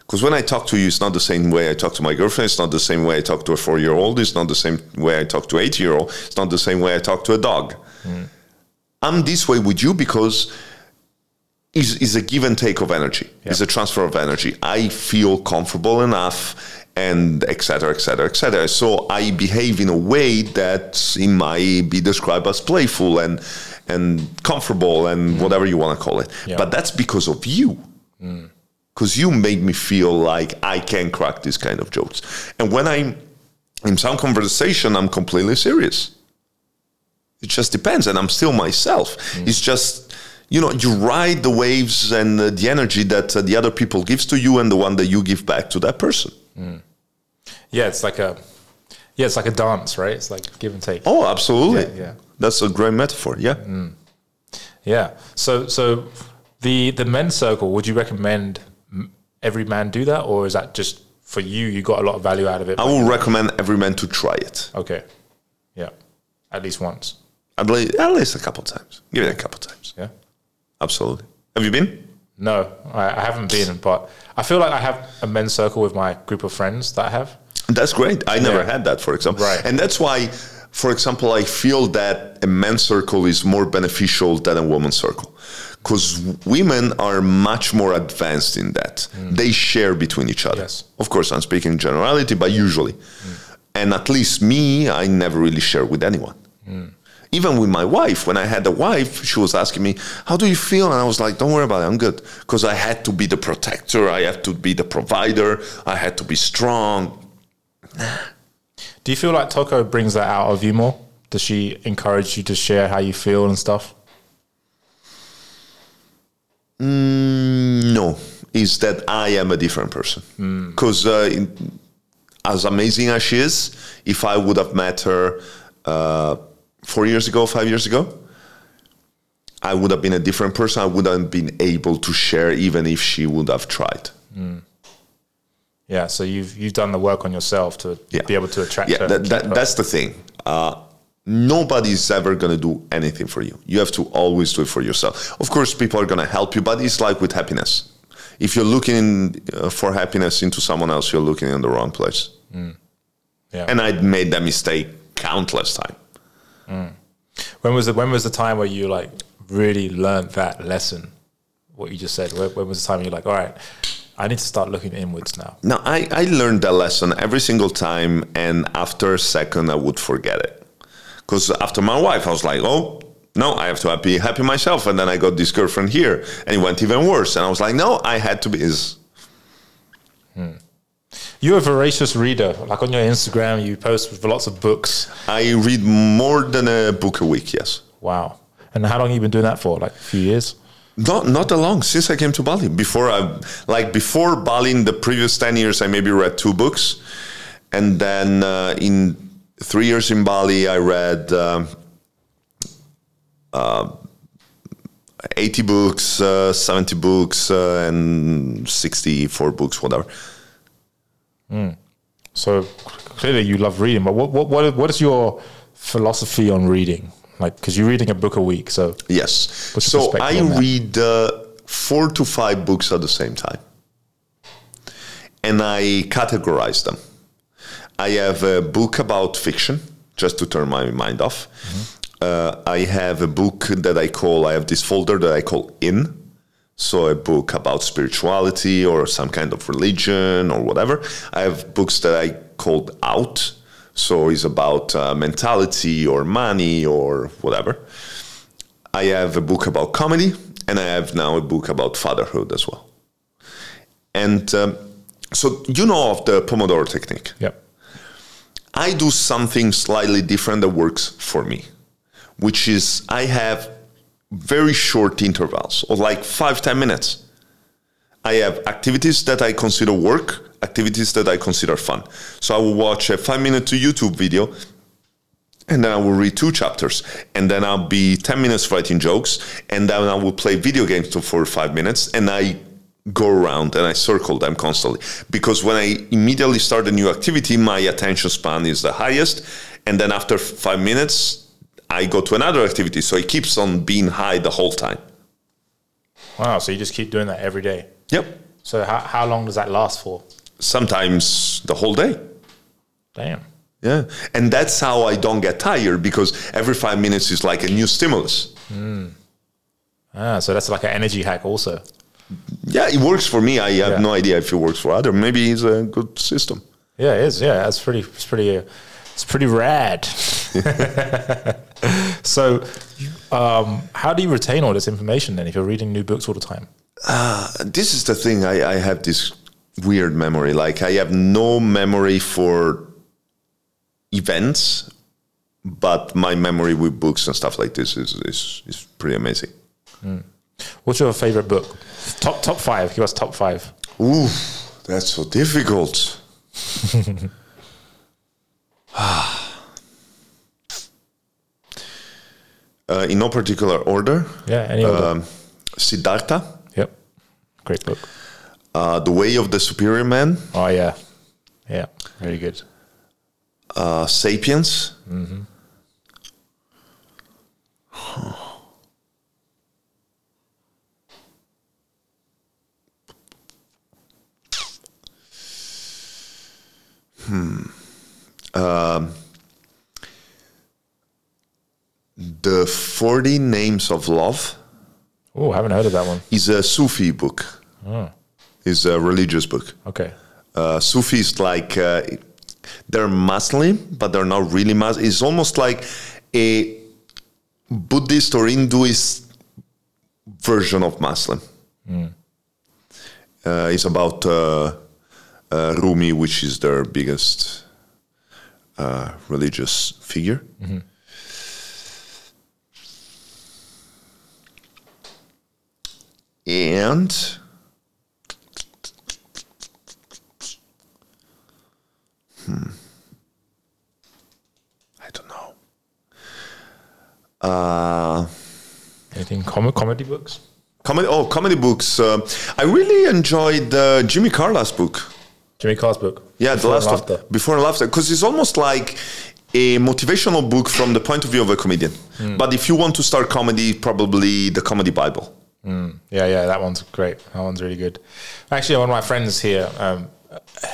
S2: Because when I talk to you, it's not the same way I talk to my girlfriend. It's not the same way I talk to a four year old. It's not the same way I talk to an eight year old. It's not the same way I talk to a dog. I'm this way with you because it's, it's a give and take of energy. It's a transfer of energy. I feel comfortable enough and etc etc et cetera, et cetera. So I behave in a way that it might be described as playful and and comfortable and mm. whatever you want to call it.
S1: Yeah.
S2: But that's because of you. Mm. Because you made me feel like I can crack these kind of jokes. And when I'm in some conversation, I'm completely serious. It just depends, and I'm still myself. Mm. It's just, you know, you ride the waves and uh, the energy that uh, the other people gives to you, and the one that you give back to that person.
S1: Yeah, it's like a yeah, it's like a dance, right? It's like give and take.
S2: Oh, absolutely.
S1: Yeah, yeah.
S2: That's a great metaphor. Yeah.
S1: Yeah. So so the the men's circle, would you recommend every man do that, or is that just for you? You got a lot of value out of it.
S2: I will recommend every man to try it
S1: okay. Yeah. At least once.
S2: at least, at least a couple times. Give it a couple times.
S1: Yeah.
S2: Absolutely. Have you been?
S1: No, I, haven't been, but I feel like I have a men's circle with my group of friends that I have.
S2: That's great. I never
S1: Yeah.
S2: had that, for example.
S1: Right.
S2: And that's why, for example, I feel that a men's circle is more beneficial than a woman's circle. Because women are much more advanced in that. Mm. They share between each other.
S1: Yes.
S2: Of course, I'm speaking generality, but usually. Mm. And at least me, I never really share with anyone. Mm. Even with my wife, when I had a wife, she was asking me, How do you feel? And I was like, Don't worry about it, I'm good. Because I had to be the protector, I had to be the provider, I had to be strong.
S1: Do you feel like Toko brings that out of you more? Does she encourage you to share how you feel and stuff?
S2: No, is that I am a different person. Because uh, as amazing as she is, if I would have met her uh, four years ago, five years ago, I would have been a different person. I wouldn't have been able to share, even if she would have tried.
S1: Yeah. So you've you've done the work on yourself to
S2: Yeah.
S1: be able to attract
S2: Yeah,
S1: her.
S2: that, that, that's the thing. Uh, nobody's ever going to do anything for you. You have to always do it for yourself. Of course, people are going to help you, but it's like with happiness. If you're looking uh, for happiness into someone else, you're looking in the wrong place.
S1: Yeah.
S2: And I'd made that mistake countless times.
S1: When was the when was the time where you like really learned that lesson? What you just said. When, when was the time you're like, all right, I need to start looking inwards now.
S2: Now, I, I learned that lesson every single time, and after a second, I would forget it. Because after my wife, I was like, oh, no, I have to be happy myself. And then I got this girlfriend here, and it went even worse. And I was like, no, I had to be. Is hmm.
S1: You're a voracious reader. Like on your Instagram, you post with lots of books.
S2: I read more than a book a week, yes.
S1: Wow. And how long have you been doing that for? Like a few years?
S2: Not not that long since I came to Bali. Before I like before Bali in the previous ten years, I maybe read two books, and then uh, in three years in Bali, I read um, uh, eighty books, uh, seventy books, uh, and sixty-four books, whatever.
S1: So clearly you love reading, but what what what, what is your philosophy on reading? Like, because you're reading a book a week, so
S2: Yes. So I read uh, four to five books at the same time, and I categorize them. I have a book about fiction, just to turn my mind off. Uh, I have a book that I call. I have this folder that I call in. So a book about spirituality or some kind of religion or whatever. I have books that I called out. So it's about uh, mentality or money or whatever. I have a book about comedy, and I have now a book about fatherhood as well. And um, so you know of the Pomodoro technique.
S1: Yeah.
S2: I do something slightly different that works for me, which is I have very short intervals of like five, 10 minutes. I have activities that I consider work, activities that I consider fun. So I will watch a five minute YouTube video and then I will read two chapters, and then I'll be 10 minutes writing jokes, and then I will play video games for five minutes, and I go around and I circle them constantly. Because when I immediately start a new activity, my attention span is the highest, and then after five minutes, I go to another activity. So it keeps on being high the whole time.
S1: Wow. So you just keep doing that every day.
S2: Yep.
S1: So how, how long does that last for?
S2: Sometimes the whole day.
S1: Damn.
S2: Yeah. And that's how I don't get tired because every five minutes is like a new stimulus.
S1: Ah, so that's like an energy hack also.
S2: Yeah, it works for me. I have
S1: Yeah.
S2: no idea if it works for other. Maybe it's a good system.
S1: Yeah, it is. Yeah, that's pretty. It's pretty. Uh, it's pretty rad. so, um, how do you retain all this information then if you're reading new books all the time?
S2: Uh, this is the thing. I, I have this weird memory. Like I have no memory for events, but my memory with books and stuff like this is is, is pretty amazing. Hmm.
S1: What's your favorite book? Top top five. Give us top five.
S2: Ooh, that's so difficult. Ah. Uh, in no particular order,
S1: Yeah, any them.
S2: um, Siddhartha,
S1: Yep, great book.
S2: uh, The Way of the Superior Man,
S1: Oh yeah, yeah, very good.
S2: uh, Sapiens. Hmm. Um, the 40 Names of Love
S1: Oh, I haven't heard of that one.
S2: is a Sufi book. It's a religious book.
S1: Okay.
S2: uh, Sufis like uh, they're Muslim, but they're not really Muslim. It's almost like a Buddhist or Hinduist version of Muslim. Uh, it's about uh, uh, Rumi, which is their biggest uh, religious figure. And hmm, I don't know. Uh,
S1: Anything com- comedy books?
S2: comedy. Oh, comedy books. Uh, I really enjoyed uh, Jimmy Carla's book.
S1: Jimmy Carr's book.
S2: Yeah,
S1: Before
S2: the last one. Before and after, because it's almost like a motivational book from the point of view of a comedian. But if you want to start comedy, probably the Comedy Bible.
S1: Yeah, yeah, that one's great. That one's really good. Actually, one of my friends here, um,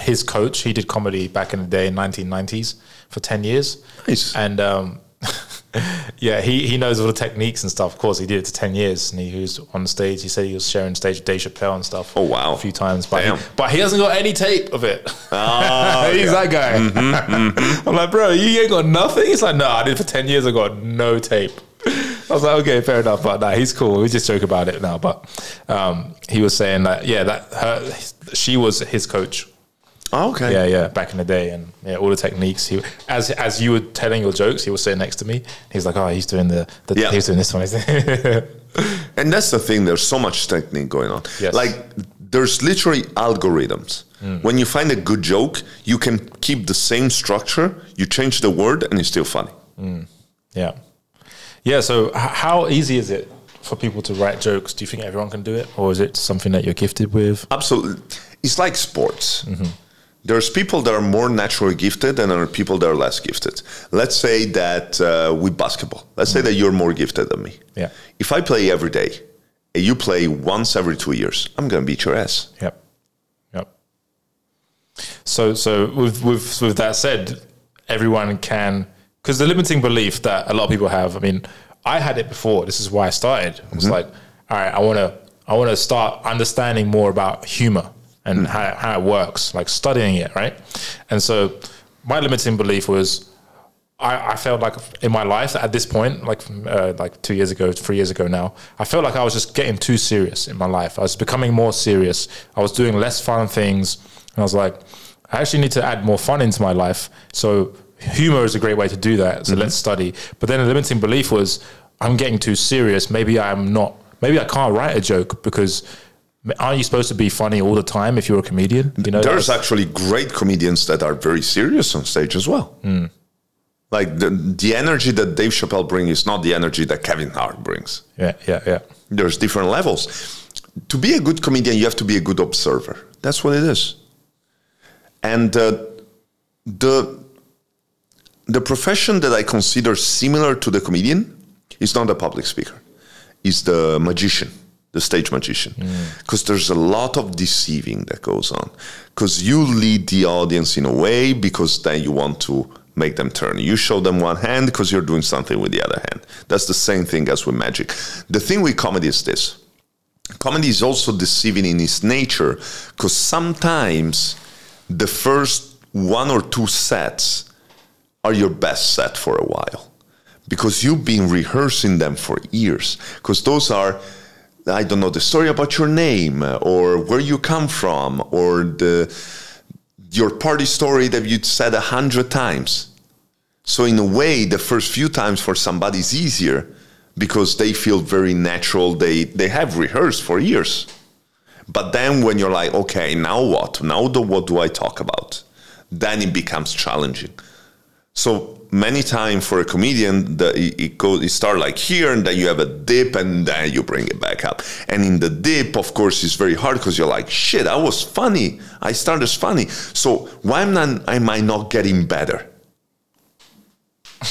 S1: his coach, he did comedy back in the day in 1990s for 10 years.
S2: Nice.
S1: And um, yeah, he, he knows all the techniques and stuff. Of course, he did it for 10 years and he, he was on stage. He said he was sharing stage with Dave Chappelle and stuff.
S2: Oh, wow.
S1: A few times. But,
S2: Damn.
S1: he, but he hasn't got any tape of it.
S2: Ah,
S1: He's that guy.
S2: Mm-hmm,
S1: I'm like, bro, you ain't got nothing. He's like, no, I did it for ten years. I got no tape. I was like, okay, fair enough. But nah, he's cool. We just joke about it now. But um, he was saying that, yeah, that her, she was his coach.
S2: Oh, okay.
S1: Yeah, yeah, back in the day, and yeah, all the techniques. He, as as you were telling your jokes, he was sitting next to me. He's like, oh, he's doing the, the
S2: Yeah.
S1: he's doing this one.
S2: And that's the thing. There's so much technique going on.
S1: Yes.
S2: Like there's literally algorithms. When you find a good joke, you can keep the same structure. You change the word, and it's still funny.
S1: yeah, yeah. So, h- how easy is it for people to write jokes? Do you think everyone can do it, or is it something that you're gifted with?
S2: Absolutely. It's like sports. There's people that are more naturally gifted and there are people that are less gifted. Let's say that uh, with basketball, let's say that you're more gifted than me.
S1: Yeah.
S2: If I play every day and you play once every two years, I'm going to beat your ass.
S1: Yep. Yep. So so with with with that said, everyone can because the limiting belief that a lot of people have. I mean, I had it before. This is why I started. I was like, all right, I want to I want to start understanding more about humor and how how it works, like studying it, right? And so my limiting belief was. I, I felt like in my life at this point, like uh, like two years ago, three years ago now, I felt like I was just getting too serious in my life. I was becoming more serious. I was doing less fun things, and I was like, I actually need to add more fun into my life. So humor is a great way to do that. So let's study. But then the limiting belief was, I'm getting too serious. Maybe I'm not. Maybe I can't write a joke because. Aren't you supposed to be funny all the time if you're a comedian? You know,
S2: There's actually great comedians that are very serious on stage as well. Like the, the energy that Dave Chappelle brings is not the energy that Kevin Hart brings.
S1: yeah, yeah, yeah.
S2: There's different levels. To be a good comedian, you have to be a good observer. That's what it is. And uh, the the profession that I consider similar to the comedian is not the public speaker, is the magician, the stage magician. Mm. Because there's a lot of deceiving that goes on. Because you lead the audience in a way because then you want to make them turn. You show them one hand because you're doing something with the other hand. That's the same thing as with magic. The thing with comedy is this comedy is also deceiving in its nature because sometimes the first one or two sets are your best set for a while. Because you've been rehearsing them for years. Because those are i don't know the story about your name uh, or where you come from or the your party story that you said a hundred times. So in a way the first few times for somebody is easier because they feel very natural. They they have rehearsed for years. But then when you're like okay now what? Now the, what do i talk about? Then it becomes challenging so many times for a comedian, the, it, it goes, it start like here, and then you have a dip, and then you bring it back up. And in the dip, of course, it's very hard because you're like, shit, I was funny. I started as funny. So why am, not, am I not getting better?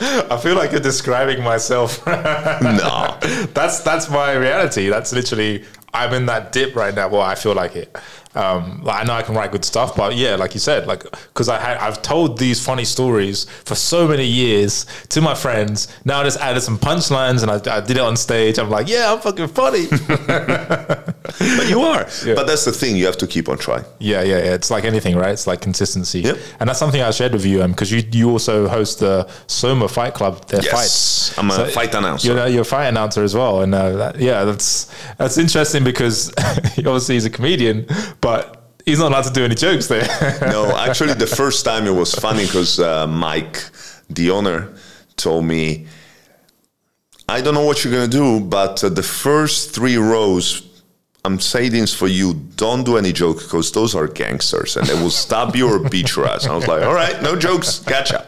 S1: I feel like you're describing myself.
S2: no,
S1: that's that's my reality. That's literally I'm in that dip right now. Well, I feel like it. Um, like I know I can write good stuff, but yeah, like you said, like because I had I've told these funny stories for so many years to my friends. Now I just added some punchlines and I, I did it on stage. I'm like, yeah, I'm fucking funny.
S2: but you are. Yeah. But that's the thing. You have to keep on trying.
S1: Yeah, yeah, yeah. It's like anything, right? It's like consistency.
S2: Yep.
S1: And that's something I shared with you, um, because you you also host the Soma Fight Club. Their
S2: yes,
S1: fights.
S2: I'm a so fight announcer.
S1: You're, you're a fight announcer as well, and uh, that, yeah, that's that's interesting because obviously he's a comedian, but he's not allowed to do any jokes there.
S2: no, actually, the first time it was funny because uh, Mike, the owner, told me, I don't know what you're going to do, but uh, the first three rows, I'm saying this for you. Don't do any joke because those are gangsters and they will stab you or beat your ass. I was like, all right, no jokes, gotcha.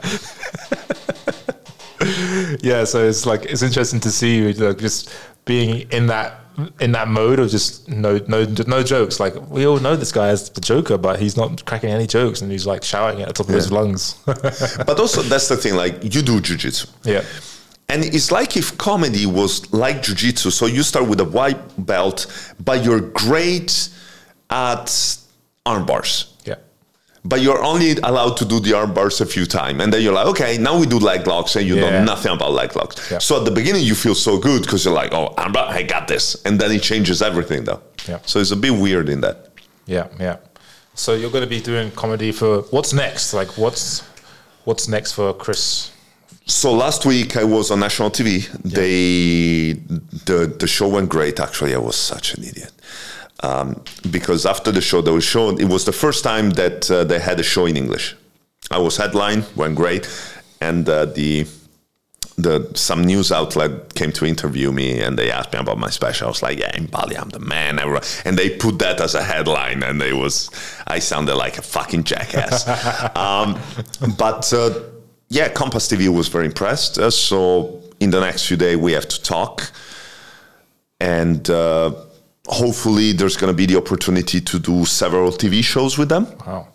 S1: yeah, so it's like it's interesting to see you like just being in that in that mode of just no no no jokes. Like we all know this guy as the Joker, but he's not cracking any jokes, and he's like shouting at the top yeah. of his lungs.
S2: but also that's the thing. Like you do jujitsu.
S1: Yeah.
S2: And it's like if comedy was like jujitsu. So you start with a white belt, but you're great at arm bars but you're only allowed to do the arm bars a few times. And then you're like, okay, now we do leg locks, and you yeah. know nothing about leg locks. Yeah. So at the beginning, you feel so good because you're like, oh, I got this. And then it changes everything, though.
S1: Yeah.
S2: So it's a bit weird in that.
S1: Yeah, yeah. So you're going to be doing comedy for what's next? Like, what's what's next for Chris?
S2: So last week I was on national TV. Yeah. They the the show went great. Actually, I was such an idiot um, because after the show that was shown, it was the first time that uh, they had a show in English. I was headline, went great, and uh, the the some news outlet came to interview me and they asked me about my special. I was like, "Yeah, in Bali, I'm the man." And they put that as a headline, and it was I sounded like a fucking jackass. um, but uh, yeah, Kompas TV was very impressed. Uh, so in the next few days, we have to talk and uh, hopefully there's going to be the opportunity to do several TV shows with them.
S1: Wow.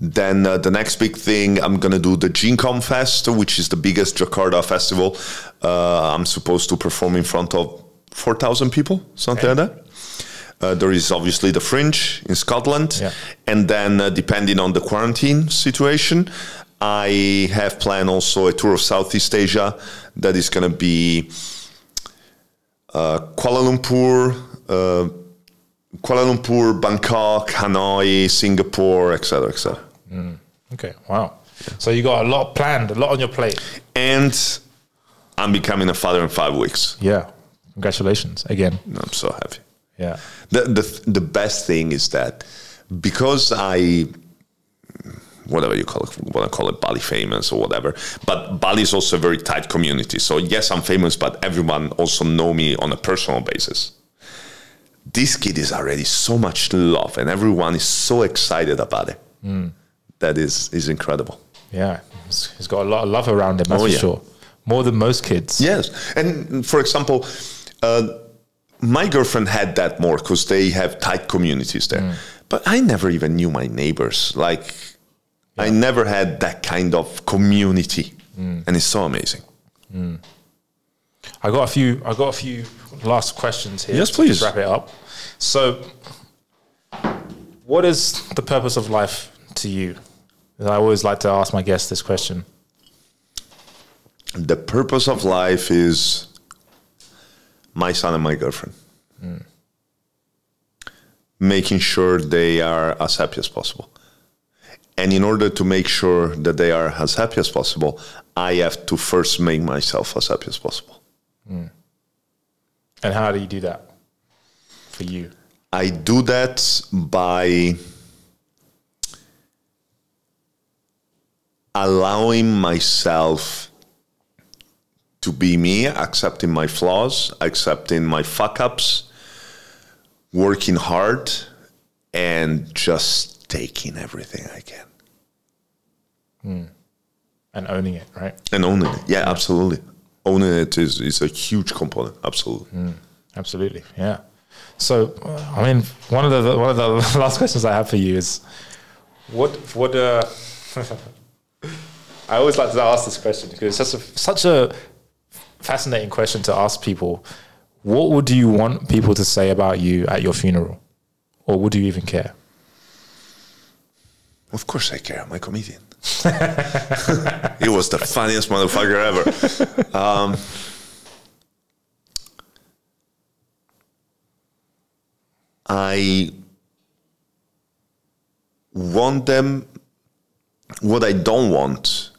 S2: Then uh, the next big thing, I'm going to do the GeneCom Fest, which is the biggest Jakarta festival. Uh, I'm supposed to perform in front of 4,000 people, something okay. like that. Uh, there is obviously the Fringe in Scotland.
S1: Yeah.
S2: And then, uh, depending on the quarantine situation, I have planned also a tour of Southeast Asia that is going to be uh, Kuala Lumpur, uh, Kuala Lumpur, Bangkok, Hanoi, Singapore, etc., etc.
S1: Mm. Okay, wow. So you got a lot planned, a lot on your plate,
S2: and I'm becoming a father in five weeks.
S1: Yeah, congratulations again.
S2: I'm so happy.
S1: Yeah.
S2: The the the best thing is that because I whatever you call it, want to call it Bali famous or whatever. But Bali is also a very tight community. So yes, I'm famous, but everyone also know me on a personal basis. This kid is already so much love, and everyone is so excited about it.
S1: Mm.
S2: That is is incredible.
S1: Yeah, he's got a lot of love around him. That's oh, for sure. More than most kids.
S2: Yes, and for example. Uh, my girlfriend had that more because they have tight communities there. Mm. But I never even knew my neighbors. Like I never had that kind of community, mm. and it's so amazing. Mm.
S1: I got a few. I got a few last questions here.
S2: Yes, please.
S1: wrap it up. So, what is the purpose of life to you? I always like to ask my guests this question.
S2: The purpose of life is my son and my girlfriend. Mm. Making sure they are as happy as possible. And in order to make sure that they are as happy as possible, I have to first make myself as happy as possible. Hmm.
S1: And how do you do that for you?
S2: I do that by allowing myself to be me, accepting my flaws, accepting my fuck ups, working hard, and just taking everything I can
S1: And owning it, right?
S2: and owning it. Yeah, absolutely. Owning it is, is a huge component. Absolutely.
S1: Absolutely, yeah. So, I mean, one of the one of the last questions I have for you is, what what uh, I always like to ask this question because it's such a such a fascinating question to ask people. What would you want people to say about you at your funeral, or would you even care?
S2: Of course I care. I'm a comedian. he was the funniest motherfucker ever. Um, I want them. What I don't want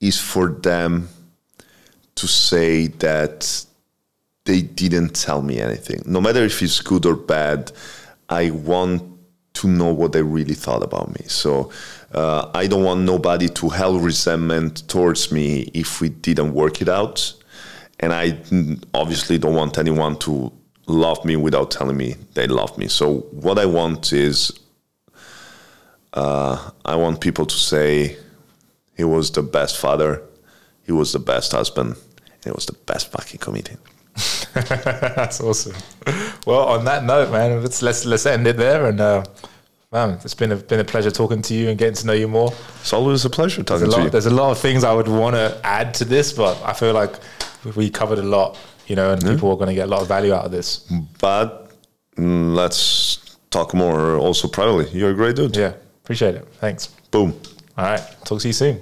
S2: is for them to say that they didn't tell me anything. No matter if it's good or bad, I want to know what they really thought about me. So uh, I don't want nobody to held resentment towards me if we didn't work it out. And I obviously don't want anyone to love me without telling me they love me. So what I want is uh, I want people to say he was the best father, he was the best husband, and he was the best fucking comedian.
S1: That's awesome. Well, on that note, man, let's let's let's end it there. And uh, man, it's been a been a pleasure talking to you and getting to know you more.
S2: It's always a pleasure talking
S1: There's a
S2: to
S1: lot,
S2: you.
S1: there's a lot of things I would want to add to this, but I feel like we covered a lot, you know, and people are going to get a lot of value out of this.
S2: But mm, let's talk more also privately. You're a great dude.
S1: Yeah, appreciate it. Thanks.
S2: Boom.
S1: All right, talk to you soon.